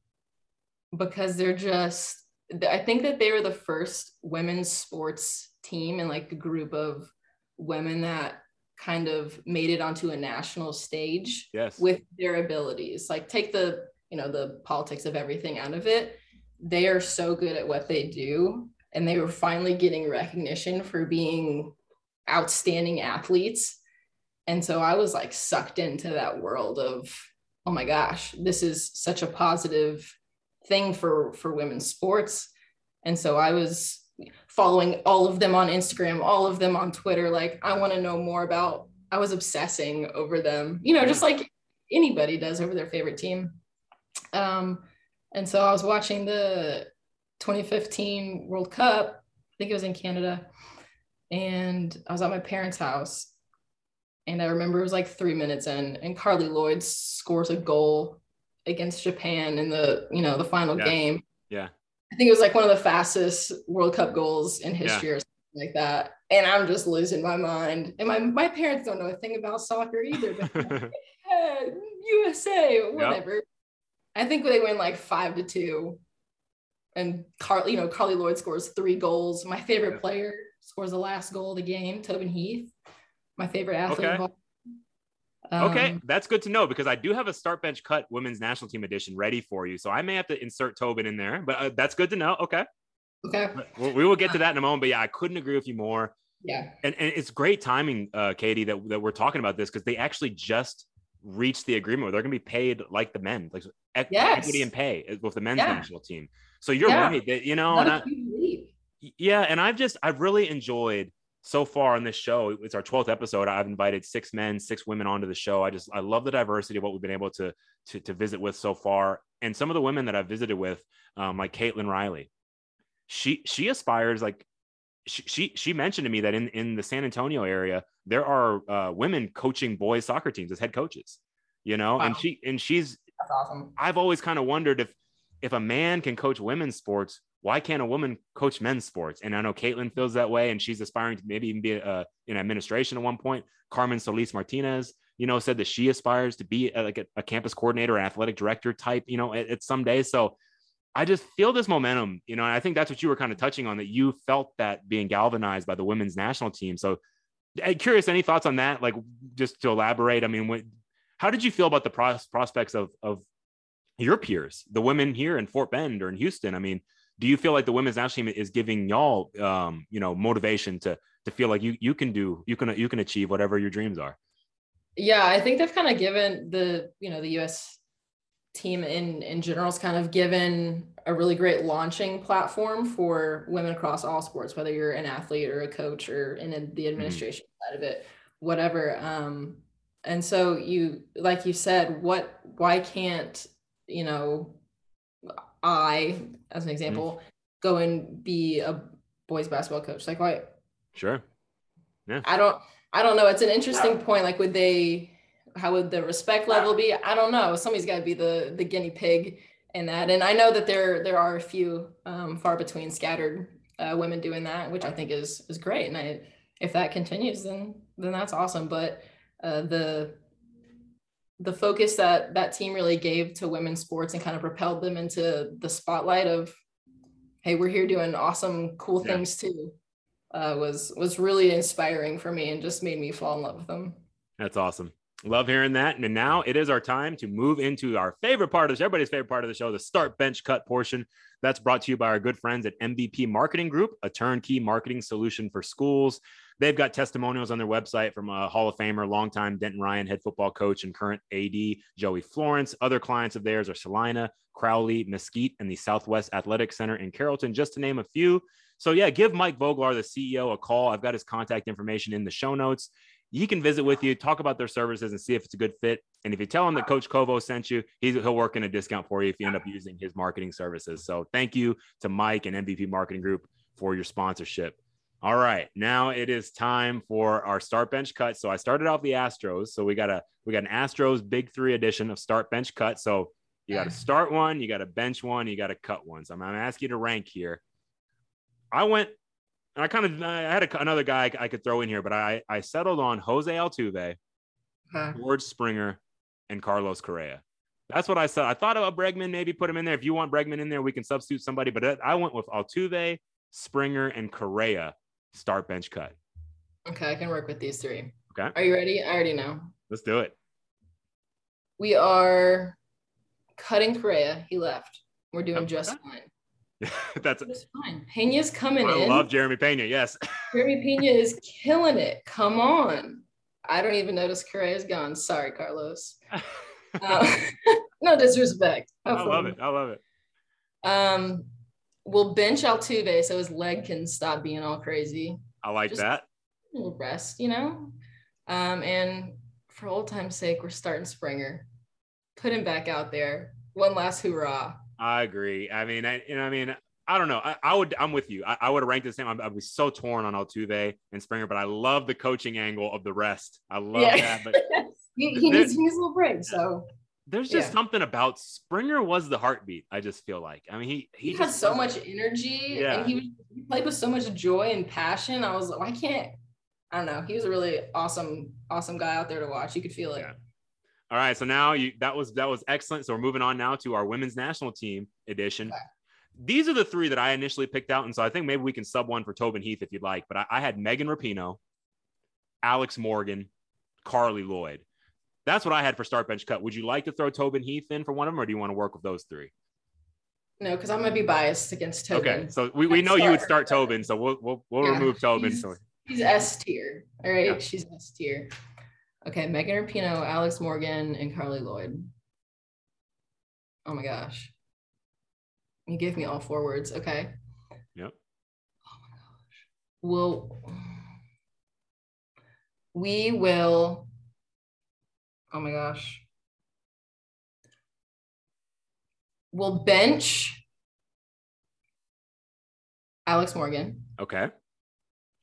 because they're just, I think that they were the first women's sports team and like a group of women that kind of made it onto a national stage yes, with their abilities. Like take the, you know, the politics of everything out of it. They are so good at what they do. And they were finally getting recognition for being outstanding athletes. And so I was like sucked into that world of, oh my gosh, this is such a positive thing for for women's sports. And so I was following all of them on Instagram, all of them on Twitter. Like, I want to know more about, I was obsessing over them, you know, just like anybody does over their favorite team. Um, and so I was watching the 2015 World Cup, I think it was in Canada, and I was at my parents' house. And I remember it was like three minutes in, and Carly Lloyd scores a goal against Japan in the, you know, the final Yeah. game. Yeah. I think it was like one of the fastest World Cup goals in history or something like that. And I'm just losing my mind. And my, my parents don't know a thing about soccer either, but like, yeah, USA, whatever. I think they win like five to two. And Carl, you know, Carly Lloyd scores three goals. My favorite Yeah. player scores the last goal of the game, Tobin Heath, my favorite athlete. Okay. Okay, Um, that's good to know because I do have a start bench cut women's national team edition ready for you. So I may have to insert Tobin in there, but uh, that's good to know. Okay. okay. We will get to that in a moment. But yeah, I couldn't agree with you more. Yeah. And, and it's great timing, uh, Katie, that, that we're talking about this because they actually just reached the agreement where they're going to be paid like the men, like Yes. equity and pay with the men's Yeah. national team. So you're Yeah. right that, you know, and I, yeah and i've just i've really enjoyed so far on this show it's our 12th episode. I've invited six men six women onto the show. I just i love the diversity of what we've been able to to, to visit with so far. And some of the women that i've visited with um, like caitlin riley she she aspires like she, she she mentioned to me that in in the san antonio area there are uh, women coaching boys soccer teams as head coaches you know? And she and she's That's awesome. I've always kind of wondered if if a man can coach women's sports, why can't a woman coach men's sports? And I know Caitlin feels that way, and she's aspiring to maybe even be uh, in administration at one point. Carmen Solis Martinez, you know, said that she aspires to be uh, like a, a campus coordinator, an athletic director type, you know, at, at some day. So I just feel this momentum, you know, and I think that's what you were kind of touching on that you felt that being galvanized by the women's national team. So I'm curious, any thoughts on that? Like just to elaborate, I mean, when, how did you feel about the pros- prospects of, of your peers, the women here in Fort Bend or in Houston? I mean, do you feel like the women's national team is giving y'all, um, you know, motivation to to feel like you you can do you can you can achieve whatever your dreams are? Yeah, I think they've kind of given the, you know, the US team in in general has kind of given a really great launching platform for women across all sports, whether you're an athlete or a coach or in the administration side of it, whatever. Um, and so you, like you said, what, why can't, you know, I, as an example, go and be a boys basketball coach? Like, why, Sure. Yeah. I don't I don't know. It's an interesting point. Like would they how would the respect level be? I don't know. Somebody's gotta be the the guinea pig in that. And I know that there there are a few um, far between scattered uh, women doing that, which I think is is great. And I if that continues then then that's awesome. But uh, the the focus that that team really gave to women's sports and kind of propelled them into the spotlight of hey we're here doing awesome cool Yeah. things too uh, was was really inspiring for me and just made me fall in love with them. That's awesome. Love hearing that. And now it is our time to move into our favorite part of show, everybody's favorite part of the show, the start bench cut portion. That's brought to you by our good friends at MVP Marketing Group, a turnkey marketing solution for schools. They've got testimonials on their website from a Hall of Famer, longtime Denton Ryan head football coach and current AD Joey Florence. Other clients of theirs are Celina, Crowley, Mesquite, and the Southwest Athletic Center in Carrollton, just to name a few. So, yeah, give Mike Voglar, the CEO, a call. I've got his contact information in the show notes. He can visit with you, talk about their services, and see if it's a good fit. And if you tell him that Coach Kovo sent you, he'll work in a discount for you if you end up using his marketing services. So, thank you to Mike and MVP Marketing Group for your sponsorship. All right, now it is time for our start bench cut. So I started off the Astros. So we got a we got an Astros Big Three edition of start bench cut. So you got to start one, you got to bench one, you got to cut one. So I'm gonna ask you to rank here. I went, I kind of I had a, another guy I could throw in here, but I I settled on Jose Altuve, George Springer, and Carlos Correa. That's what I said. I thought about Bregman, maybe put him in there. If you want Bregman in there, we can substitute somebody. But I went with Altuve, Springer, and Correa start bench cut. Okay, I can work with these three. Okay. Are you ready? I already know. Let's do it. We are cutting Correa. He left. We're doing Okay. just fine. That's fine. Pena's coming I in. I love Jeremy Pena. Yes. Jeremy Pena is killing it. Come on. I don't even notice Correa's gone. Sorry, Carlos. Uh, no disrespect. I love it. I love it. Um, we'll bench Altuve so his leg can stop being all crazy. I like Just- that. We'll rest, you know. Um, and for old time's sake, we're starting Springer. Put him back out there. One last hoorah. I agree. I mean, I, and I mean, I don't know. I, I would. I'm with you. I, I would have ranked the same. I'd, I'd be so torn on Altuve and Springer, but I love the coaching angle of the rest. I love that. But he, he needs, he needs a little break. So there's just Yeah. something about Springer was the heartbeat. I just feel like. I mean, he he, he, has just so much energy Yeah. and he, he played with so much joy and passion. I was like, why can't I don't know. He was a really awesome, awesome guy out there to watch. You could feel it. Yeah. All right, so now you that was that was excellent. So we're moving on now to our women's national team edition. These are the three that I initially picked out, and so I think maybe we can sub one for Tobin Heath if you'd like. But I, I had Megan Rapinoe, Alex Morgan, Carli Lloyd. That's what I had for start bench cut. Would you like to throw Tobin Heath in for one of them, or do you want to work with those three? No, because I'm gonna be biased against Tobin. Okay, so we, we know you would start. start Tobin, so we'll we'll, we'll Yeah, remove Tobin. she's- So S tier. All right. Yeah. She's S tier. Okay. Megan Rapinoe, Alex Morgan, and Carli Lloyd. Oh my gosh. You gave me all four words. Okay. Yep. Oh my gosh. We'll we will oh my gosh. We'll bench Alex Morgan. okay,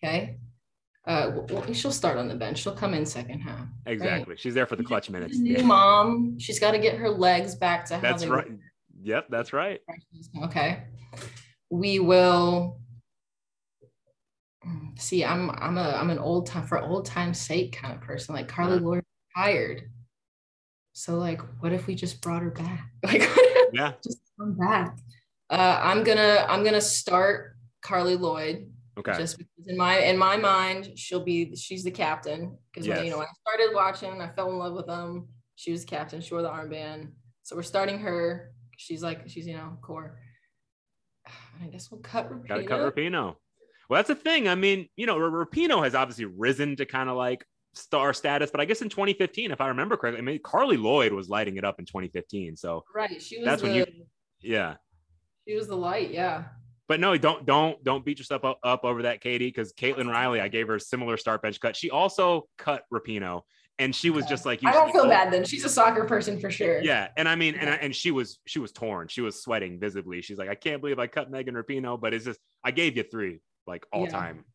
Okay. Uh, w- w- she'll start on the bench. She'll come in second half. right? exactly. She's there for the clutch She's minutes. a new Yeah. mom. She's got to get her legs back to how That's they right. were. Yep, that's right. Okay. We will see. I'm I'm a I'm an old time for old time's sake kind of person. Like Carli Yeah. Lloyd retired. So like, what if we just brought her back? Like, Yeah. just come back? Uh, I'm gonna I'm gonna start Carli Lloyd Okay. just because in my in my mind she'll be she's the captain because when you know when I started watching I fell in love with them she was the captain she wore the armband so we're starting her she's like she's you know core and I guess we'll cut Rapinoe. Got to cut Rapinoe. Well, that's the thing. I mean, you know, Rapinoe has obviously risen to kind of like star status, but I guess in 2015, if I remember correctly, I mean, Carli Lloyd was lighting it up in 2015. So right she was That's the, when you- yeah. she was the light yeah But no, don't don't don't beat yourself up, up over that, Katie, because Caitlin Riley, I gave her a similar start bench cut. She also cut Rapinoe, and she was just like you. I don't feel bad then she's a soccer person for sure Yeah, and I mean, and I, and she was she was torn. She was sweating visibly. She's like, I can't believe I cut Megan Rapinoe, but it's just I gave you three like all Yeah. time,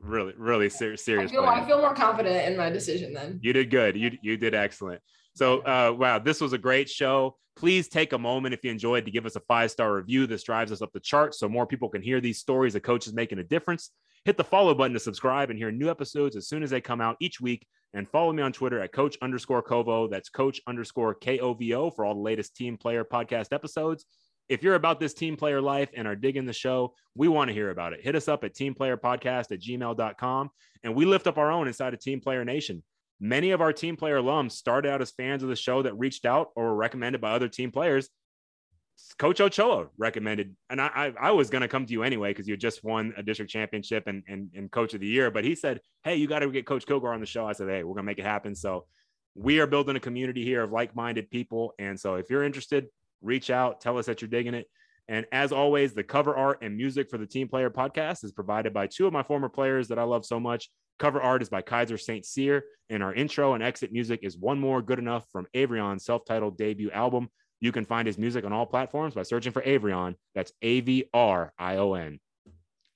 really really ser- I serious. feel. I feel more confident in my decision then You did good. You you did excellent. So uh, wow, this was a great show. Please take a moment if you enjoyed to give us a five star review. This drives us up the chart so more people can hear these stories of coaches making a difference. Hit the follow button to subscribe and hear new episodes as soon as they come out each week. And follow me on Twitter at coach underscore Kovo. That's coach underscore K O V O for all the latest team player podcast episodes. If you're about this team player life and are digging the show, we want to hear about it. Hit us up at teamplayerpodcast at gmail.com and we lift up our own inside of Team Player Nation. Many of our team player alums started out as fans of the show that reached out or were recommended by other team players. Coach Ochoa recommended, and I, I, I was going to come to you anyway because you just won a district championship and, and, and coach of the year. But he said, Hey, you got to get Coach Kilgore on the show. I said, Hey, we're going to make it happen. So we are building a community here of like minded people. And so if you're interested, reach out, tell us that you're digging it. And as always, the cover art and music for the Team Player podcast is provided by two of my former players that I love so much. Cover art is by Kaiser St. Cyr, and our intro and exit music is One More Good Enough from Avrion's self titled debut album. You can find his music on all platforms by searching for Avrion. That's A V R I O N.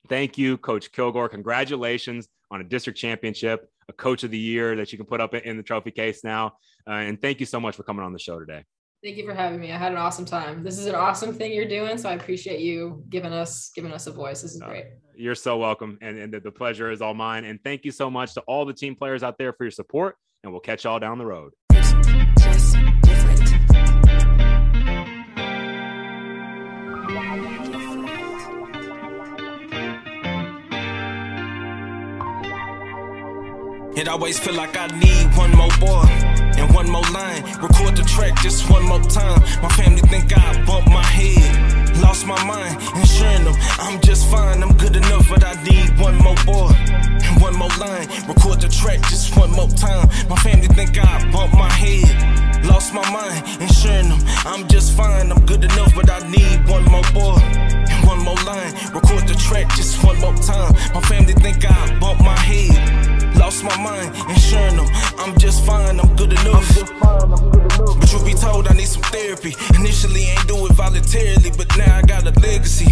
Thank you, Coach Kilgore. Congratulations on a district championship, a coach of the year that you can put up in the trophy case now. Uh, and thank you so much for coming on the show today. Thank you for having me. I had an awesome time. This is an awesome thing you're doing, so I appreciate you giving us giving us a voice. This is Uh, great. You're so welcome. And, and the, the pleasure is all mine. And thank you so much to all the team players out there for your support. And we'll catch y'all down the road. It always feel like I need one more boy and one more line. Record the track just one more time. My family think I bumped my head. Lost my mind, ensuring them I'm just fine. I'm good enough, but I need one more boy and one more line. Record the track just one more time. My family think I bumped my head. Lost my mind, ensuring them I'm just fine. I'm good enough, but I need one more boy track just one more time. My family think I bumped my head. Lost my mind, ensuring them I'm just fine, I'm good enough. But you be told I need some therapy. Initially, ain't do it voluntarily, but now I got a legacy.